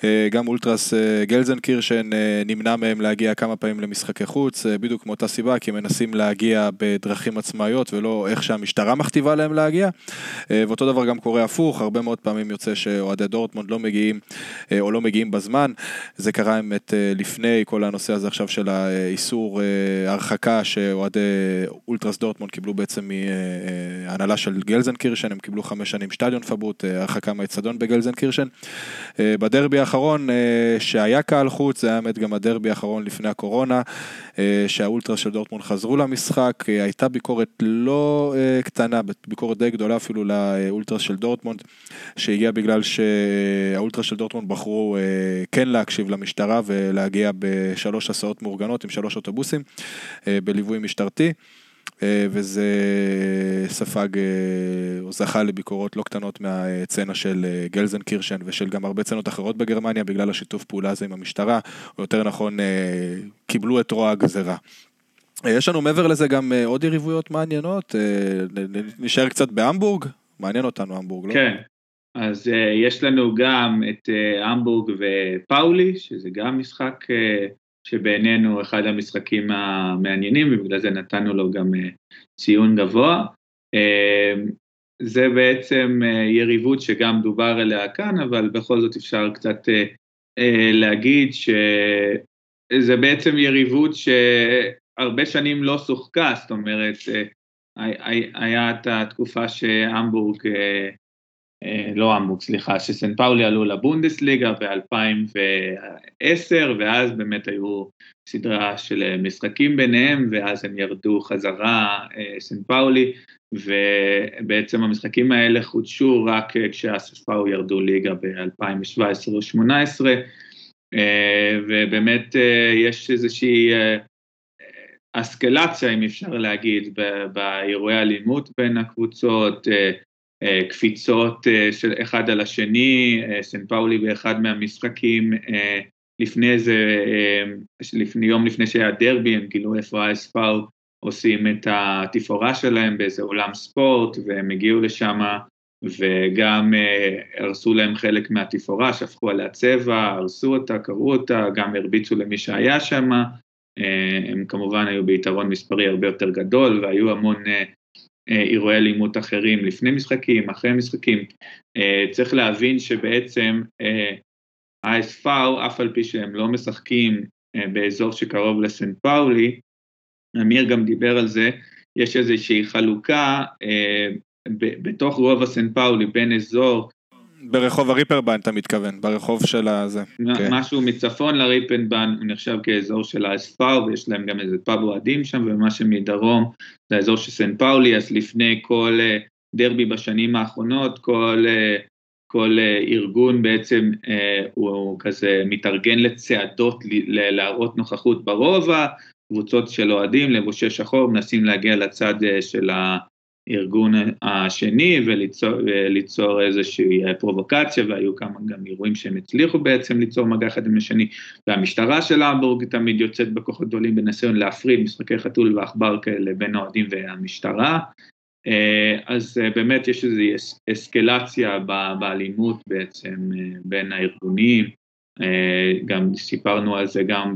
אה, גם אולטרס אה, גלזן קירשן אה, נמנע מהם להגיע כמה פעמים למשחקי חוץ, אה, בדיוק מאותה סיבה, כי הם מנסים להגיע בדרכים עצמאיות ולא איך שהמשטרה מכתיבה להם להגיע, אה, ואותו דבר גם קורה הפוך, הרבה מאוד פעמים יוצא שאוהדי דורטמונד לא מגיעים אה, או לא מגיעים בזמן. זמן. זה קרה באמת אה, לפני כל הנושא הזה עכשיו של האיסור אה, הרחקה שאוהדי אולטרס דורטמונד קיבלו בעצם מהנהלה של גלזנקירשן, הם קיבלו חמש שנים Stadionverbot, אה, הרחקה מהאצטדיון בגלזנקירשן. בדרבי האחרון שהיה קהל חוץ, זה היה באמת גם הדרבי האחרון לפני הקורונה, שהאולטרס של דורטמונד חזרו למשחק, הייתה ביקורת לא קטנה, ביקורת די גדולה אפילו לאולטרס של דורטמונד, שהגיעה בגלל שהאולטרס של דורטמונד בחרו כן להקשיב למשטרה ולהגיע בשלוש הסעות מאורגנות עם שלוש אוטובוסים אה, בליווי משטרתי. אה, וזה ספג אה, או זכה לביקורות לא קטנות מהסצנה של גלזנקירשן ושל גם הרבה סצנות אחרות בגרמניה בגלל השיתוף פעולה הזה עם המשטרה, או יותר נכון קיבלו את רוע הגזרה. יש לנו מעבר לזה גם עוד יריבויות מעניינות, נשאר קצת בהמבורג, מעניין אותנו המבורג, לא? כן, אז יש לנו גם את המבורג ופאולי, שזה גם משחק שבעינינו אחד המשחקים המעניינים, ובגלל זה נתנו לו גם uh, ציון גבוה. Uh, זה בעצם uh, יריבות שגם דובר עליה כאן, אבל בכל זאת אפשר קצת להגיד שזה בעצם יריבות שהרבה שנים לא שוחקה, זאת אומרת, היה את התקופה שהמבורג אה, לא המבורג, סליחה, שסן פאולי עלו לבונדסליגה ב-2010, ואז באמת היו סדרה של משחקים ביניהם, ואז הם ירדו חזרה, אה, סן פאולי, ובעצם המשחקים האלה חודשו רק כשהספאו ירדו ליגה ב-2017 או 2018, אה, ובאמת יש איזושהי אסקלציה, אם אפשר להגיד, באירועי אלימות בין הקבוצות, אה, קפיצות אה, של אחד על השני, אה, סן פאולי באחד מהמשחקים לפני זה, לפני, יום לפני שהיה דרבי, הם גילו איפה ה-SPAO עושים את התפאורה שלהם באיזה אולם ספורט, והם הגיעו לשם וגם הרסו להם חלק מהתפאורה, שפכו עליה צבע, הרסו אותה, קראו אותה, גם הרביצו למי שהיה שם, הם כמובן היו ביתרון מספרי הרבה יותר גדול, והיו המון אה, אירועי אלימות אחרים לפני משחקים, אחרי משחקים. אה, צריך להבין שבעצם ה-SFAO, אה, אף על פי שהם לא משחקים באזור שקרוב לסן פאולי, אמיר גם דיבר על זה, יש איזושהי חלוקה בתוך רובע סן פאולי בין אזור ברחוב הריפרבן אתה מתכוון, ברחוב של הזה. כן. משהו מצפון לריפנבן הוא נחשב כאזור של האספר ויש להם גם איזה פאב אוהדים שם ומה שמדרום זה האזור של סן פאולי אז לפני כל אה, דרבי בשנים האחרונות כל, אה, כל אה, ארגון בעצם הוא כזה מתארגן לצעדות להראות נוכחות ברובע קבוצות של אוהדים לבושי שחור, מנסים להגיע לצד של הארגון השני וליצור איזושהי פרובוקציה, והיו כמה גם אירועים שהם הצליחו בעצם ליצור מגע אחד עם השני, והמשטרה של המבורג תמיד יוצאת בכוחות גדולים בניסיון להפריד משחקי חתול ועכבר כאלה בין האוהדים והמשטרה. אז באמת יש איזו אסקלציה באלימות בעצם בין הארגונים, גם סיפרנו על זה גם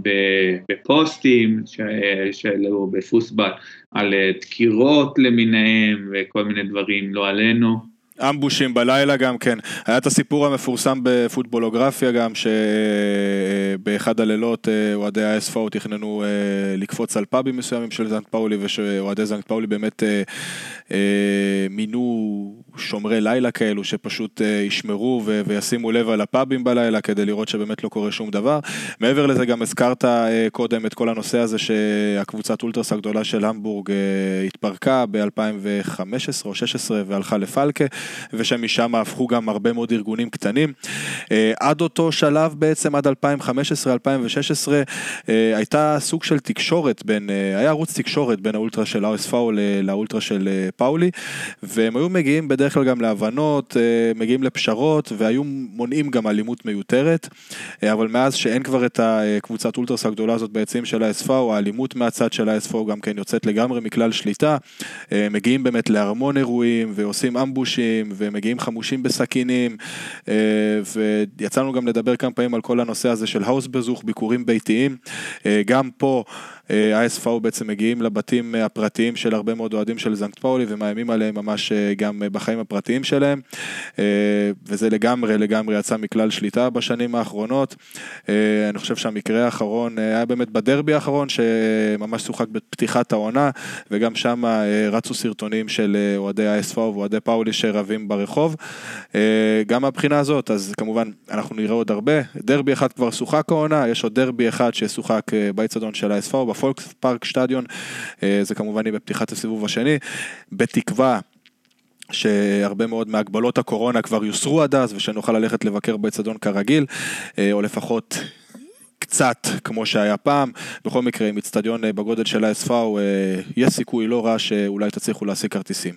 בפוסטים שהעלו בפוסבל, על דקירות למיניהם וכל מיני דברים, לא עלינו. אמבושים בלילה גם כן. היה את הסיפור המפורסם בפוטבולוגרפיה גם, שבאחד הלילות אוהדי ה-SFO תכננו לקפוץ על פאבים מסוימים של זנט פאולי, ושאוהדי זנט פאולי באמת מינו שומרי לילה כאלו, שפשוט ישמרו וישימו לב על הפאבים בלילה, כדי לראות שבאמת לא קורה שום דבר. מעבר לזה גם הזכרת קודם את כל הנושא הזה שהקבוצת אולטרס הגדולה של המבורג התפרקה ב-2015 או 2016 והלכה לפלקה. ושמשם הפכו גם הרבה מאוד ארגונים קטנים. עד אותו שלב בעצם, עד 2015-2016, הייתה סוג של תקשורת בין, היה ערוץ תקשורת בין האולטרה של האספאו לאולטרה של פאולי, והם היו מגיעים בדרך כלל גם להבנות, מגיעים לפשרות, והיו מונעים גם אלימות מיותרת, אבל מאז שאין כבר את הקבוצת אולטרס הגדולה הזאת בעצם של ה-SFO, האלימות מהצד של ה-SFO גם כן יוצאת לגמרי מכלל שליטה, מגיעים באמת להרמון אירועים ועושים אמבושים. ומגיעים חמושים בסכינים, אה, ויצאנו גם לדבר כמה פעמים על כל הנושא הזה של האוס בזוך, ביקורים ביתיים, אה, גם פה ה-SFO בעצם מגיעים לבתים הפרטיים של הרבה מאוד אוהדים של זנקט פאולי ומאיימים עליהם ממש אה, גם בחיים הפרטיים שלהם, וזה לגמרי לגמרי יצא מכלל שליטה בשנים האחרונות. אני חושב שהמקרה האחרון היה באמת בדרבי האחרון, שממש שוחק בפתיחת העונה, וגם שם רצו סרטונים של אוהדי ה-SFO ואוהדי פאולי שרבים ברחוב. גם מהבחינה הזאת, אז כמובן אנחנו נראה עוד הרבה. דרבי אחד כבר שוחק העונה, יש עוד דרבי אחד ששוחק באיצטדיון של ה-SFO, בפולקס פארק שטדיון, זה כמובן יהיה בפתיחת הסיבוב השני, בתקווה שהרבה מאוד מהגבלות הקורונה כבר יוסרו עד אז ושנוכל ללכת לבקר באצטדיון כרגיל, או לפחות קצת כמו שהיה פעם, בכל מקרה עם אצטדיון בגודל של ה-SFO יש סיכוי לא רע שאולי תצליחו להשיג כרטיסים.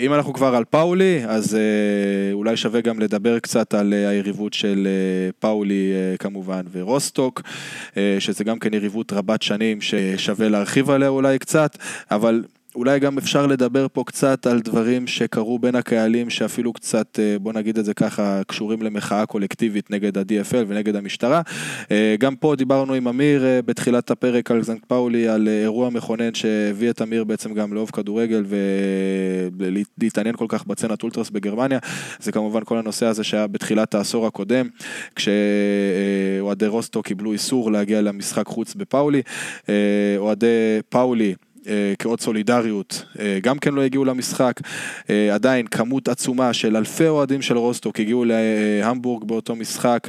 אם אנחנו כבר על פאולי, אז אולי שווה גם לדבר קצת על היריבות של פאולי כמובן ורוסטוק, שזה גם כן יריבות רבת שנים ששווה להרחיב עליה אולי קצת, אבל אולי גם אפשר לדבר פה קצת על דברים שקרו בין הקהלים שאפילו קצת, בוא נגיד את זה ככה, קשורים למחאה קולקטיבית נגד ה-DFL ונגד המשטרה. גם פה דיברנו עם אמיר בתחילת הפרק על זנק פאולי, על אירוע מכונן שהביא את אמיר בעצם גם לאהוב כדורגל ולהתעניין כל כך בצנת אולטרס בגרמניה. זה כמובן כל הנושא הזה שהיה בתחילת העשור הקודם, כשאוהדי רוסטו קיבלו איסור להגיע למשחק חוץ בפאולי. אוהדי פאולי כאות סולידריות, גם כן לא הגיעו למשחק, עדיין כמות עצומה של אלפי אוהדים של רוסטוק הגיעו להמבורג באותו משחק.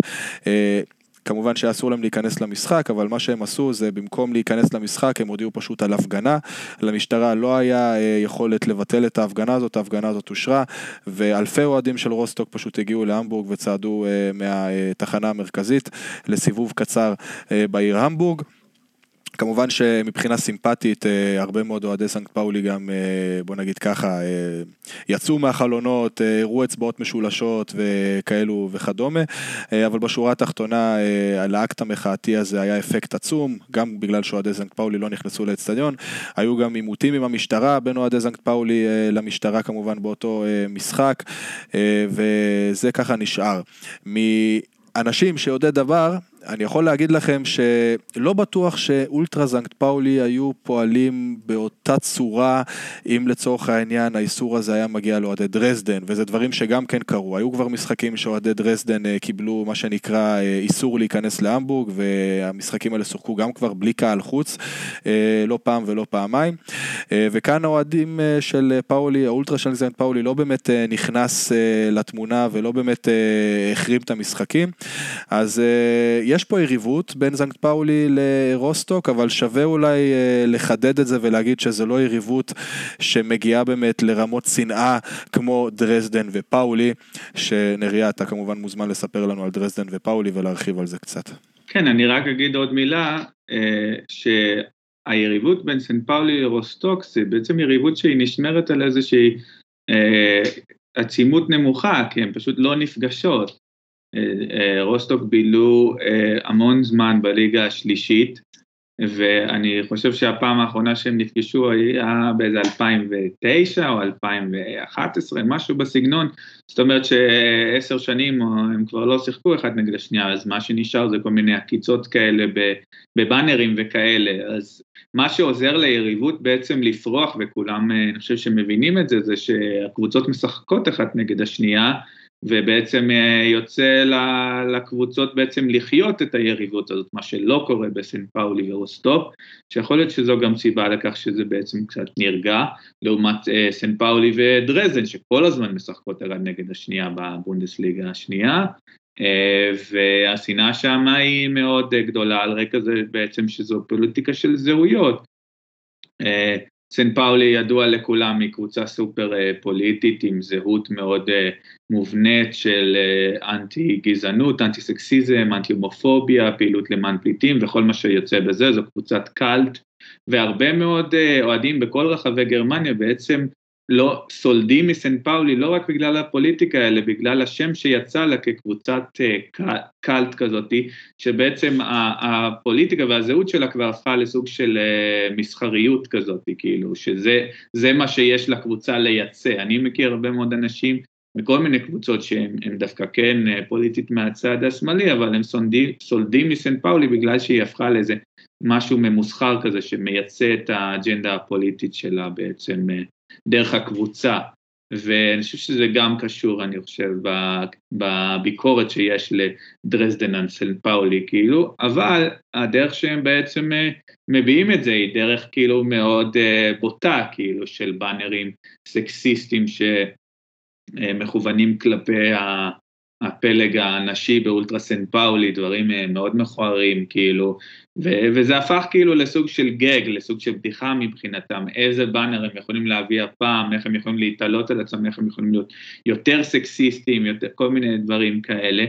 כמובן שאסור להם להיכנס למשחק, אבל מה שהם עשו זה במקום להיכנס למשחק הם הודיעו פשוט על הפגנה. למשטרה לא היה יכולת לבטל את ההפגנה הזאת, ההפגנה הזאת אושרה, ואלפי אוהדים של רוסטוק פשוט הגיעו להמבורג וצעדו מהתחנה המרכזית לסיבוב קצר בעיר המבורג. כמובן שמבחינה סימפטית הרבה מאוד אוהדי סנקט פאולי גם בוא נגיד ככה יצאו מהחלונות, הראו אצבעות משולשות וכאלו וכדומה אבל בשורה התחתונה על האקט המחאתי הזה היה אפקט עצום גם בגלל שאוהדי סנקט פאולי לא נכנסו לאצטדיון היו גם עימותים עם המשטרה בין אוהדי סנקט פאולי למשטרה כמובן באותו משחק וזה ככה נשאר. מאנשים שיודעי דבר אני יכול להגיד לכם שלא בטוח שאולטרה זנקט פאולי היו פועלים באותה צורה אם לצורך העניין האיסור הזה היה מגיע לאוהדי דרזדן וזה דברים שגם כן קרו, היו כבר משחקים שאוהדי דרזדן קיבלו מה שנקרא איסור להיכנס להמבורג והמשחקים האלה שוחקו גם כבר בלי קהל חוץ, לא פעם ולא פעמיים. וכאן האוהדים של פאולי, האולטרה של זנקט פאולי לא באמת נכנס לתמונה ולא באמת החרים את המשחקים. אז יש פה יריבות בין זנקט פאולי לרוסטוק, אבל שווה אולי לחדד את זה ולהגיד שזה לא יריבות שמגיעה באמת לרמות שנאה כמו דרזדן ופאולי, שנריה אתה כמובן מוזמן לספר לנו על דרזדן ופאולי ולהרחיב על זה קצת. כן, אני רק אגיד עוד מילה, שהיריבות בין סן פאולי לרוסטוק זה בעצם יריבות שהיא נשמרת על איזושהי עצימות נמוכה, כי הן פשוט לא נפגשות. רוסטוק בילו המון זמן בליגה השלישית, ואני חושב שהפעם האחרונה שהם נפגשו היה באיזה 2009 או 2011, משהו בסגנון, זאת אומרת שעשר שנים הם כבר לא שיחקו אחד נגד השנייה, אז מה שנשאר זה כל מיני עקיצות כאלה בבאנרים וכאלה, אז מה שעוזר ליריבות בעצם לפרוח, וכולם, אני חושב שמבינים את זה, זה שהקבוצות משחקות אחת נגד השנייה, ובעצם אה, יוצא לקבוצות בעצם לחיות את היריבות הזאת, מה שלא קורה בסן פאולי ורוסטופ, שיכול להיות שזו גם סיבה לכך שזה בעצם קצת נרגע, לעומת אה, סן פאולי ודרזן, שכל הזמן משחקות אחת נגד השנייה בבונדסליגה השנייה, אה, והשנאה שם היא מאוד גדולה על רקע זה בעצם שזו פוליטיקה של זהויות. סן פאולי ידוע לכולם היא קבוצה סופר אה, פוליטית עם זהות מאוד אה, מובנית של אה, אנטי גזענות, אנטי סקסיזם, אנטי הומופוביה, פעילות למען פליטים וכל מה שיוצא בזה, זו קבוצת קאלט. והרבה מאוד אוהדים בכל רחבי גרמניה בעצם לא סולדים מסן פאולי לא רק בגלל הפוליטיקה אלא בגלל השם שיצא לה כקבוצת אה, קאלט כזאתי, שבעצם הפוליטיקה והזהות שלה כבר הפכה לסוג של אה, מסחריות כזאתי, כאילו, שזה מה שיש לקבוצה לייצא. אני מכיר הרבה מאוד אנשים מכל מיני קבוצות שהם דווקא כן אה, פוליטית מהצד השמאלי, אבל הם סולדים, סולדים מסן פאולי בגלל שהיא הפכה לאיזה משהו ממוסחר כזה שמייצא את האג'נדה הפוליטית שלה בעצם דרך הקבוצה, ואני חושב שזה גם קשור, אני חושב, בביקורת שיש לדרזדן אנסל פאולי, כאילו, אבל הדרך שהם בעצם אה, מביעים את זה היא דרך כאילו מאוד אה, בוטה, כאילו, של באנרים סקסיסטים שמכוונים כלפי הפלג הנשי באולטרה סן פאולי, דברים אה, מאוד מכוערים, כאילו, ו- וזה הפך כאילו לסוג של גג, לסוג של בדיחה מבחינתם, איזה באנר הם יכולים להביא הפעם, איך הם יכולים להתעלות על עצמם, איך הם יכולים להיות יותר סקסיסטים, יותר, כל מיני דברים כאלה,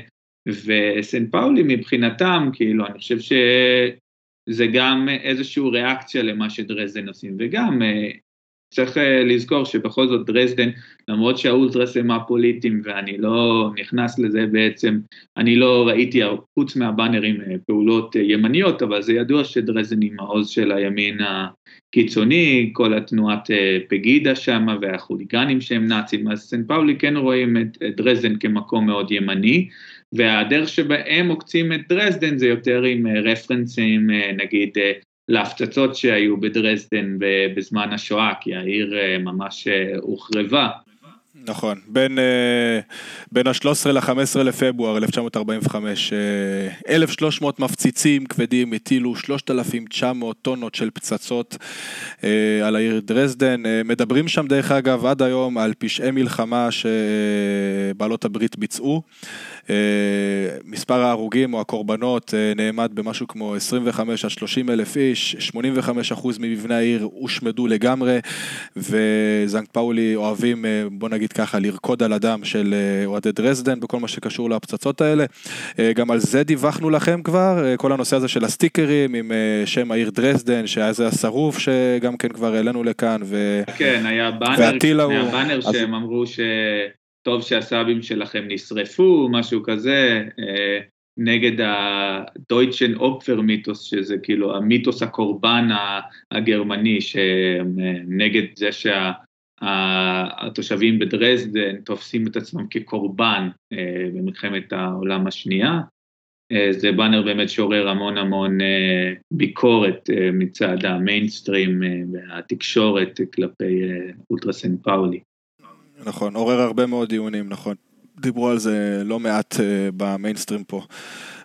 וסן פאולי מבחינתם, כאילו, אני חושב שזה גם איזושהי ריאקציה למה שדרזדן עושים, וגם אה, צריך אה, לזכור שבכל זאת דרזדן, למרות שהאולטרס הם הפוליטיים ואני לא נכנס לזה בעצם, אני לא ראיתי חוץ מהבאנרים אה, פעולות אה, ימניות, אבל זה ידוע שדרזדן היא מעוז של הימין הקיצוני, כל התנועת פגידה שם והחוליגנים שהם נאצים, אז סן פאולי כן רואים את דרזדן כמקום מאוד ימני, והדרך שבהם עוקצים את דרזדן זה יותר עם רפרנסים, נגיד להפצצות שהיו בדרזדן בזמן השואה, כי העיר אה, ממש אה, הוחרבה. נכון, בין, אה, בין ה-13 ל-15 לפברואר 1945, 1,300 מפציצים כבדים הטילו 3,900 טונות של פצצות על העיר דרזדן. מדברים שם דרך אגב עד היום על פשעי מלחמה שבעלות הברית ביצעו. אה, מספר ההרוגים או הקורבנות אה, נאמד במשהו כמו 25 עד 30 אלף איש, 85 אחוז ממבני העיר הושמדו לגמרי, וזנק פאולי אוהבים, אה, בוא נגיד ככה, לרקוד על הדם של אוהדי דרזדן בכל מה שקשור להפצצות האלה. גם על זה דיווחנו לכם כבר, כל הנושא הזה של הסטיקרים עם שם העיר דרזדן, שהיה זה השרוף שגם כן כבר העלינו לכאן, ו... כן, היה באנר, היה באנר אז... שהם אמרו ש... טוב שהסאבים שלכם נשרפו, משהו כזה, אה, נגד הדויטשן אופפר מיתוס, שזה כאילו המיתוס הקורבן הגרמני, שנגד זה שהתושבים בדרזדן תופסים את עצמם כקורבן אה, במלחמת העולם השנייה. אה, זה באנר באמת שעורר המון המון ביקורת מצד המיינסטרים והתקשורת כלפי אולטרה סן פאולי. נכון, עורר הרבה מאוד דיונים, נכון. דיברו על זה לא מעט uh, במיינסטרים פה.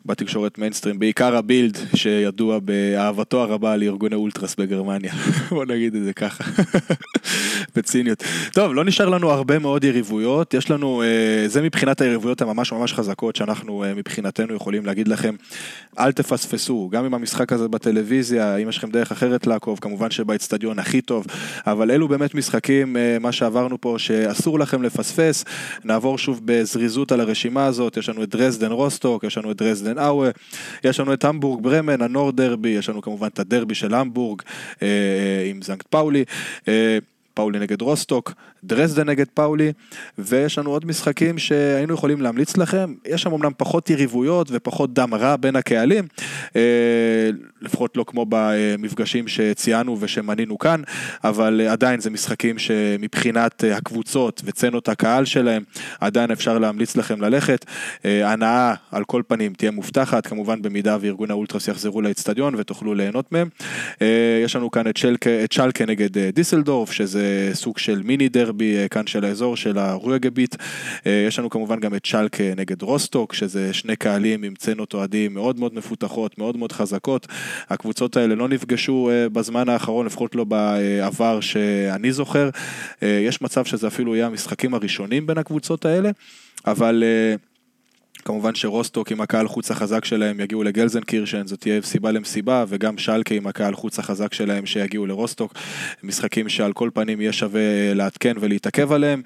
בתקשורת מיינסטרים, בעיקר הבילד שידוע באהבתו הרבה לארגוני אולטרס בגרמניה, בוא נגיד את זה ככה, בציניות. טוב, לא נשאר לנו הרבה מאוד יריבויות, יש לנו, אה, זה מבחינת היריבויות הממש ממש חזקות שאנחנו אה, מבחינתנו יכולים להגיד לכם, אל תפספסו, גם עם המשחק הזה בטלוויזיה, אם יש לכם דרך אחרת לעקוב, כמובן שבאצטדיון הכי טוב, אבל אלו באמת משחקים, אה, מה שעברנו פה, שאסור לכם לפספס, נעבור שוב בזריזות על הרשימה הזאת, יש לנו את דרזדן רוסטוק, יש לנו את דרזדן אאווה, יש לנו את המבורג ברמן, הנורד דרבי, יש לנו כמובן את הדרבי של המבורג עם סנקט פאולי. פאולי נגד רוסטוק, דרזדן נגד פאולי, ויש לנו עוד משחקים שהיינו יכולים להמליץ לכם. יש שם אמנם פחות יריבויות ופחות דם רע בין הקהלים, אה, לפחות לא כמו במפגשים שציינו ושמנינו כאן, אבל עדיין זה משחקים שמבחינת הקבוצות וצנות הקהל שלהם, עדיין אפשר להמליץ לכם ללכת. אה, הנאה על כל פנים תהיה מובטחת, כמובן במידה וארגון האולטרס יחזרו לאצטדיון ותוכלו ליהנות מהם. אה, יש לנו כאן את שלקה, את שלקה נגד דיסלדורף, שזה סוג של מיני דר הדרבי אה, כאן של האזור של הרואגביט. אה, יש לנו כמובן גם את שלקה נגד רוסטוק, שזה שני קהלים עם צנות אוהדים מאוד מאוד מפותחות, מאוד מאוד חזקות. הקבוצות האלה לא נפגשו אה, בזמן האחרון, לפחות לא בעבר שאני זוכר. יש מצב שזה אפילו יהיה המשחקים הראשונים בין הקבוצות האלה, אבל... כמובן שרוסטוק עם הקהל חוץ החזק שלהם יגיעו לגלזנקירשן, זאת תהיה סיבה למסיבה, וגם שלקה עם הקהל חוץ החזק שלהם שיגיעו לרוסטוק, משחקים שעל כל פנים יהיה שווה לעדכן ולהתעכב עליהם.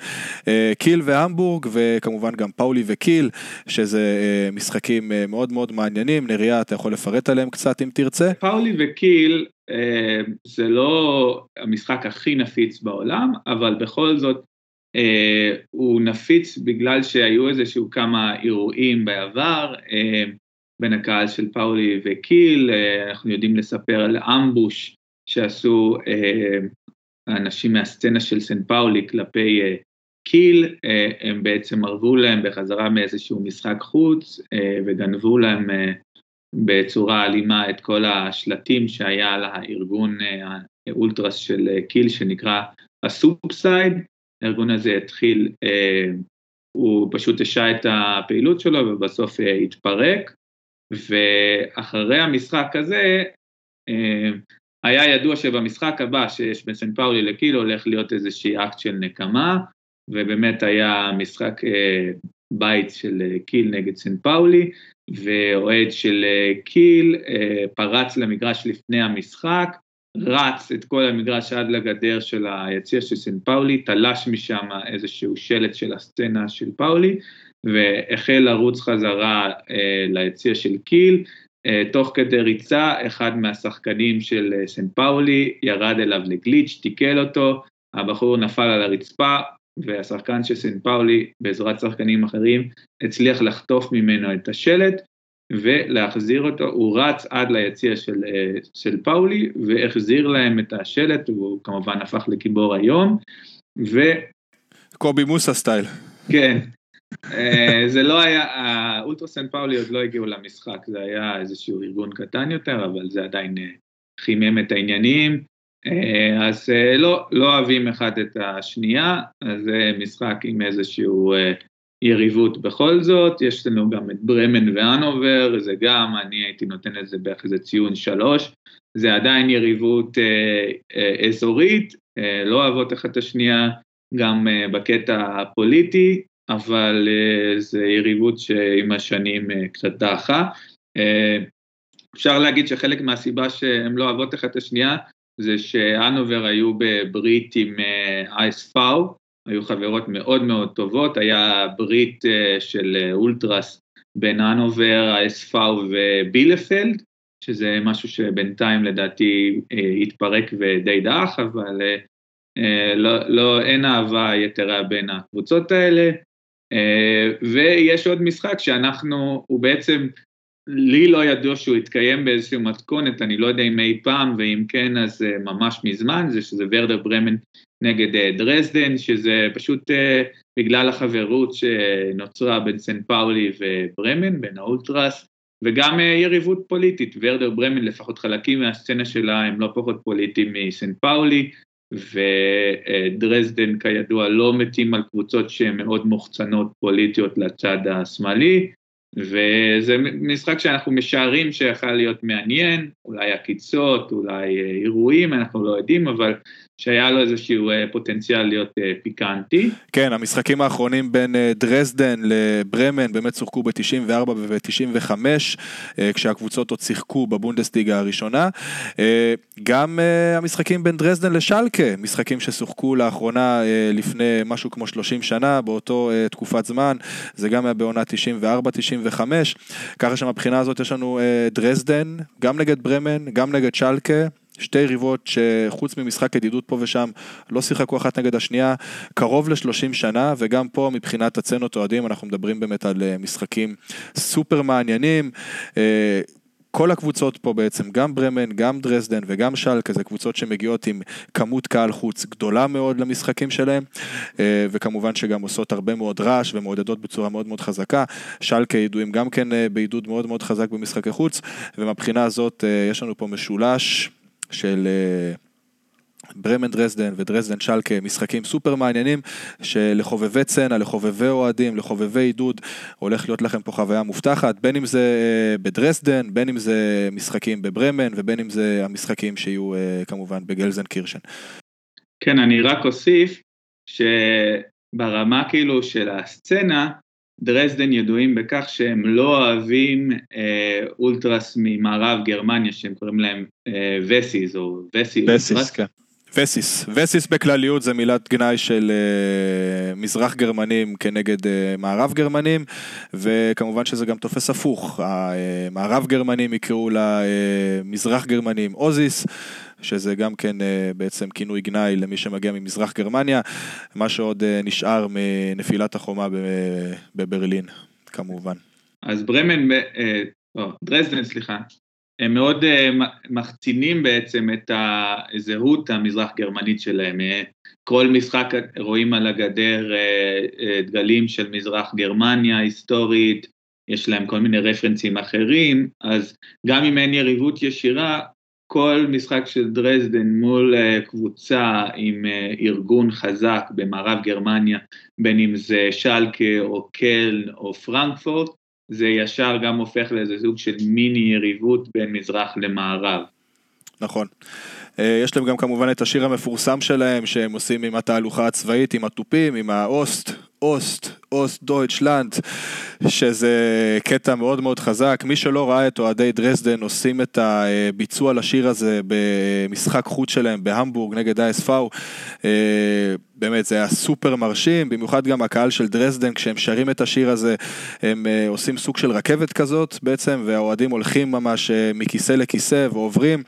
אה, קיל והמבורג, וכמובן גם פאולי וקיל, שזה אה, משחקים אה, מאוד מאוד מעניינים. נריה, אתה יכול לפרט עליהם קצת אם תרצה? פאולי וקיל זה לא המשחק הכי נפיץ בעולם, אבל בכל זאת הוא נפיץ בגלל שהיו איזשהו כמה אירועים בעבר uh, בין הקהל של פאולי וקיל, uh, אנחנו יודעים לספר על אמבוש שעשו uh, אנשים מהסצנה של סן פאולי כלפי uh, קיל, אה, הם בעצם ארבו להם בחזרה מאיזשהו משחק חוץ אה, וגנבו להם אה, בצורה אלימה את כל השלטים שהיה לארגון האולטרס של קיל שנקרא ה Supside, הארגון הזה התחיל, אה, הוא פשוט השעה את הפעילות שלו ובסוף אה, התפרק, ואחרי המשחק הזה, אה, היה ידוע שבמשחק הבא שיש בין סן פאולי לקיל הולך להיות איזושהי אקט של נקמה, ובאמת היה משחק בית של קיל נגד סן פאולי, ואוהד של קיל פרץ למגרש לפני המשחק, רץ את כל המגרש עד לגדר של היציע של סן פאולי, תלש משם איזשהו שלט של הסצנה של פאולי, והחל לרוץ חזרה אה, ליציע של קיל, אה, תוך כדי ריצה, אחד מהשחקנים של אה, סן פאולי ירד אליו לגליץ', תיקל אותו, הבחור נפל על הרצפה, והשחקן של סן פאולי, בעזרת שחקנים אחרים, הצליח לחטוף ממנו את השלט, ולהחזיר אותו, הוא רץ עד ליציע של, אה, של פאולי והחזיר להם את השלט, והוא כמובן הפך לגיבור היום, ו... קובי מוסה סטייל. כן, אה, זה לא היה, האולטרסן פאולי עוד לא הגיעו למשחק, זה היה איזשהו ארגון קטן יותר, אבל זה עדיין אה, חימם את העניינים, אז לא, לא אוהבים אחד את השנייה, אז זה משחק עם איזשהו יריבות בכל זאת, יש לנו גם את ברמן ואנובר, זה גם, אני הייתי נותן לזה בערך איזה ציון שלוש, זה עדיין יריבות אה, אה, אזורית, אה, לא אוהבות אחת את השנייה, גם אה, בקטע הפוליטי, אבל אה, זה יריבות שעם השנים אה, קצת דעכה. אה, אפשר להגיד שחלק מהסיבה שהן לא אוהבות אחת את השנייה, זה שאנובר היו בברית עם אייס אה, פאו, היו חברות מאוד מאוד טובות, היה ברית אה, של אה, אולטרס בין אנובר, האספאו ובילפלד, שזה משהו שבינתיים לדעתי אה, התפרק ודי דח, אבל לא, לא, אין אהבה יתרה בין הקבוצות האלה. ויש עוד משחק שאנחנו, הוא בעצם, לי לא ידוע שהוא התקיים באיזושהי מתכונת, אני לא יודע אם אי פעם, ואם כן אז ממש מזמן, זה שזה ורדר ברמן נגד אה, דרזדן, שזה פשוט אה, בגלל החברות שנוצרה בין סן פאולי וברמן, בין האולטרס, וגם אה, יריבות פוליטית, ורדר ברמן, לפחות חלקים מהסצנה שלה הם לא פחות פוליטיים מסן פאולי, ודרזדן כידוע לא מתים על קבוצות שהן מאוד מוחצנות פוליטיות לצד השמאלי, וזה משחק שאנחנו משערים שיכול להיות מעניין, אולי עקיצות, אולי אירועים, אנחנו לא יודעים, אבל שהיה לו איזשהו אה, פוטנציאל להיות אה, פיקנטי. כן, המשחקים האחרונים בין אה, דרזדן לברמן באמת שוחקו ב-94 וב-95, כשהקבוצות עוד שיחקו בבונדסטיגה הראשונה. גם המשחקים בין דרזדן לשלקה, משחקים ששוחקו לאחרונה לפני משהו כמו 30 שנה, באותו תקופת זמן, זה גם היה בעונה 94-95, 2025, ככה שמבחינה הזאת יש לנו דרזדן, גם נגד ברמן, גם נגד שלקה, שתי יריבות שחוץ ממשחק ידידות פה ושם לא שיחקו אחת נגד השנייה קרוב ל-30 שנה וגם פה מבחינת הצנות אוהדים אנחנו מדברים באמת על משחקים סופר מעניינים. כל הקבוצות פה בעצם, גם ברמן, גם דרזדן וגם שלקה, זה קבוצות שמגיעות עם כמות קהל חוץ גדולה מאוד למשחקים שלהם, אה, וכמובן שגם עושות הרבה מאוד רעש ומעודדות בצורה מאוד מאוד חזקה. שלקה ידועים גם כן אה, בעידוד מאוד מאוד חזק במשחקי חוץ, ומבחינה הזאת אה, יש לנו פה משולש של... ברמן דרזדן ודרזדן שלקה, משחקים סופר מעניינים שלחובבי צנע, לחובבי אוהדים, לחובבי עידוד, הולך להיות לכם פה חוויה מובטחת, בין אם זה אה, בדרזדן, בין אם זה משחקים בברמן ובין אם זה המשחקים שיהיו אה, כמובן בגלזן קירשן. כן, אני רק אוסיף שברמה כאילו של הסצנה, דרזדן ידועים בכך שהם לא אוהבים אה, אולטרס ממערב גרמניה שהם קוראים להם אה, וסיס או וסי, וסיס, כן. וסיס, וסיס בכלליות זה מילת גנאי של uh, מזרח גרמנים כנגד uh, מערב גרמנים וכמובן שזה גם תופס הפוך, המערב גרמנים יקראו למזרח uh, גרמנים אוזיס שזה גם כן uh, בעצם כינוי גנאי למי שמגיע ממזרח גרמניה, מה שעוד uh, נשאר מנפילת החומה בברלין כמובן. אז ברמן, uh, דרזדן סליחה, הם מאוד מחצינים בעצם את הזהות המזרח גרמנית שלהם. אה, כל משחק רואים על הגדר דגלים של מזרח גרמניה היסטורית, יש להם כל מיני רפרנסים אחרים, אז גם אם אין יריבות ישירה, כל משחק של דרזדן מול אה, קבוצה עם אה, ארגון חזק במערב גרמניה, בין אם זה שלקה או קלן או פרנקפורט, זה ישר גם הופך לאיזה סוג של מיני יריבות בין מזרח למערב. נכון. אה, יש להם גם כמובן את השיר המפורסם שלהם שהם עושים עם התהלוכה הצבאית, עם התופים, עם ה Ost, Ost, Ostdeutschland, שזה קטע מאוד מאוד חזק. מי שלא ראה את אוהדי דרזדן עושים את הביצוע לשיר הזה במשחק חוץ שלהם בהמבורג נגד ה-SV, אה, באמת זה היה סופר מרשים, במיוחד גם הקהל של דרזדן כשהם שרים את השיר הזה, הם uh, עושים סוג של רכבת כזאת בעצם, והאוהדים הולכים ממש uh, מכיסא לכיסא ועוברים,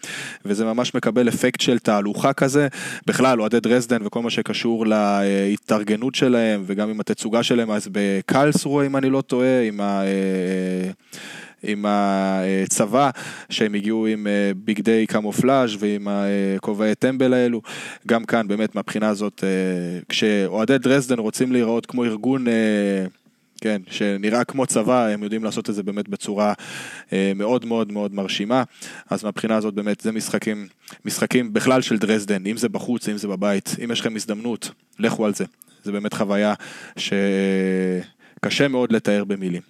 וזה ממש מקבל אפקט של תהלוכה כזה. בכלל, אוהדי דרזדן וכל מה שקשור להתארגנות שלהם, וגם עם התצוגה שלהם, אז בקלסרוה, אם אני לא טועה, עם ה... Uh, עם הצבא, שהם הגיעו עם אה, בגדי קמופלאז' ועם הכובעי טמבל האלו. גם כאן, באמת, מהבחינה הזאת, אה, כשאוהדי דרזדן רוצים להיראות כמו ארגון... אה, כן, שנראה כמו צבא, הם יודעים לעשות את זה באמת בצורה אה, מאוד מאוד מאוד מרשימה. אז מהבחינה הזאת באמת זה משחקים, משחקים בכלל של דרזדן, אם זה בחוץ, אם זה בבית, אם יש לכם הזדמנות, לכו על זה. זה באמת חוויה שקשה מאוד לתאר במילים.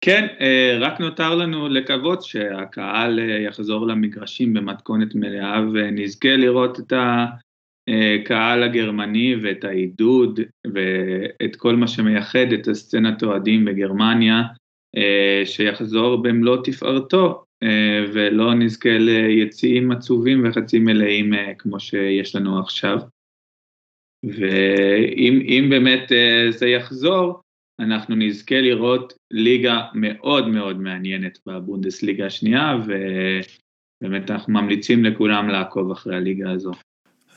כן, אה, רק נותר לנו לקוות שהקהל אה, יחזור למגרשים במתכונת מלאה ונזכה לראות את הקהל הגרמני ואת העידוד ואת כל מה שמייחד את הסצנת אוהדים בגרמניה, אה, שיחזור במלוא תפארתו ולא נזכה ליציאים עצובים וחצי מלאים כמו שיש לנו עכשיו. ואם באמת זה יחזור, אנחנו נזכה לראות ליגה מאוד מאוד מעניינת בבונדסליגה השנייה, ובאמת אנחנו ממליצים לכולם לעקוב אחרי הליגה הזו.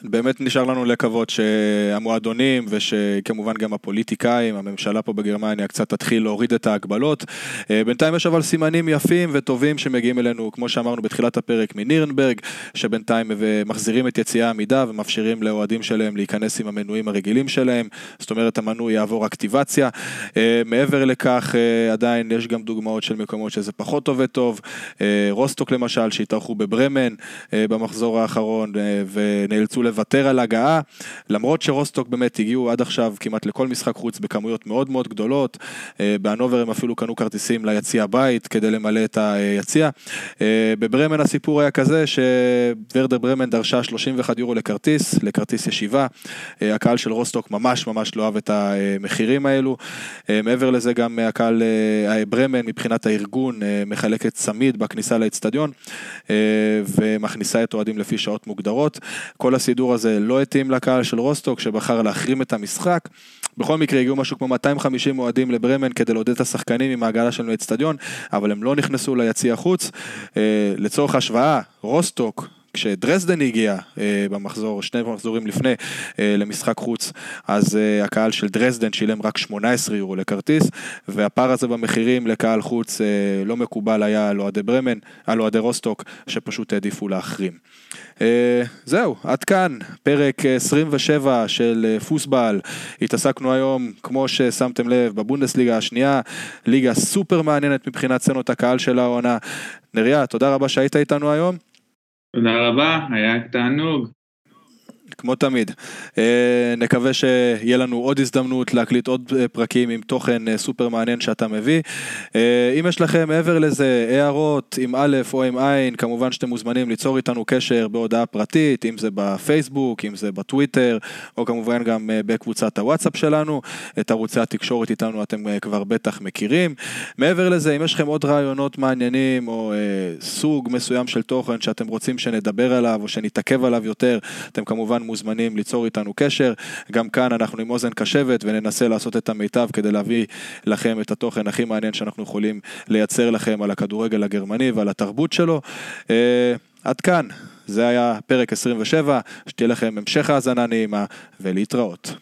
באמת נשאר לנו לקוות שהמועדונים ושכמובן גם הפוליטיקאים, הממשלה פה בגרמניה קצת תתחיל להוריד את ההגבלות. אה, בינתיים יש אבל סימנים יפים וטובים שמגיעים אלינו, כמו שאמרנו בתחילת הפרק מנירנברג, שבינתיים מחזירים את יציאה העמידה ומאפשרים לאוהדים שלהם להיכנס עם המנויים הרגילים שלהם, זאת אומרת המנוי יעבור אקטיבציה. אה, מעבר לכך אה, עדיין יש גם דוגמאות של מקומות שזה פחות עובד טוב, רוסטוק למשל שהתארחו בברמן במחזור האחרון ונאלצו לוותר על הגעה, למרות שרוסטוק באמת הגיעו עד עכשיו כמעט לכל משחק חוץ בכמויות מאוד מאוד גדולות, אה, בהנובר הם אפילו קנו כרטיסים ליציע בית כדי למלא את היציע. אה, בברמן הסיפור היה כזה שוורדר ברמן דרשה 31 יורו לכרטיס, לכרטיס ישיבה, אה, הקהל של רוסטוק ממש ממש לא אהב את המחירים האלו, מעבר לזה גם הקהל ברמן מבחינת הארגון מחלקת צמיד בכניסה לאצטדיון ומכניסה את אוהדים לפי שעות מוגדרות. כל הסידור השידור הזה לא התאים לקהל של רוסטוק, שבחר להחרים את המשחק. בכל מקרה הגיעו משהו כמו 250 אוהדים לברמן כדי לעודד את השחקנים עם העגלה שלנו לאצטדיון, אבל הם לא נכנסו ליציע חוץ. לצורך השוואה, רוסטוק, כשדרזדן הגיע אה, במחזור, שני מחזורים לפני, אה, למשחק חוץ, אז אה, הקהל של דרזדן שילם רק 18 יורו לכרטיס, והפער הזה במחירים לקהל חוץ לא מקובל היה על אוהדי ברמן, על אוהדי רוסטוק, שפשוט העדיפו להחרים. זהו, עד כאן, פרק 27 של פוסבל. התעסקנו היום, כמו ששמתם לב, בבונדסליגה השנייה, ליגה סופר מעניינת מבחינת סצנות הקהל של העונה. נריה, תודה רבה שהיית איתנו היום. תודה רבה, היה תענוג. כמו תמיד. אה, נקווה שיהיה לנו עוד הזדמנות להקליט עוד אה, פרקים עם תוכן אה, סופר מעניין שאתה מביא. אם יש לכם מעבר לזה הערות עם א' או עם עין, כמובן שאתם מוזמנים ליצור איתנו קשר בהודעה פרטית, אם זה בפייסבוק, אם זה בטוויטר, או כמובן גם בקבוצת הוואטסאפ שלנו. את ערוצי התקשורת איתנו אתם כבר בטח מכירים. מעבר לזה, אם יש לכם עוד רעיונות מעניינים, או סוג מסוים של תוכן שאתם רוצים שנדבר עליו, או שנתעכב עליו יותר, אתם כמובן מוזמנים ליצור איתנו קשר. גם כאן אנחנו עם אוזן קשבת וננסה לעשות את המיטב כדי להביא לכם את התוכן הכי מעניין שאנחנו יכולים לייצר לכם על הכדורגל הגרמני ועל התרבות שלו. Uh, עד כאן, זה היה פרק 27, שתהיה לכם המשך האזנה נעימה ולהתראות.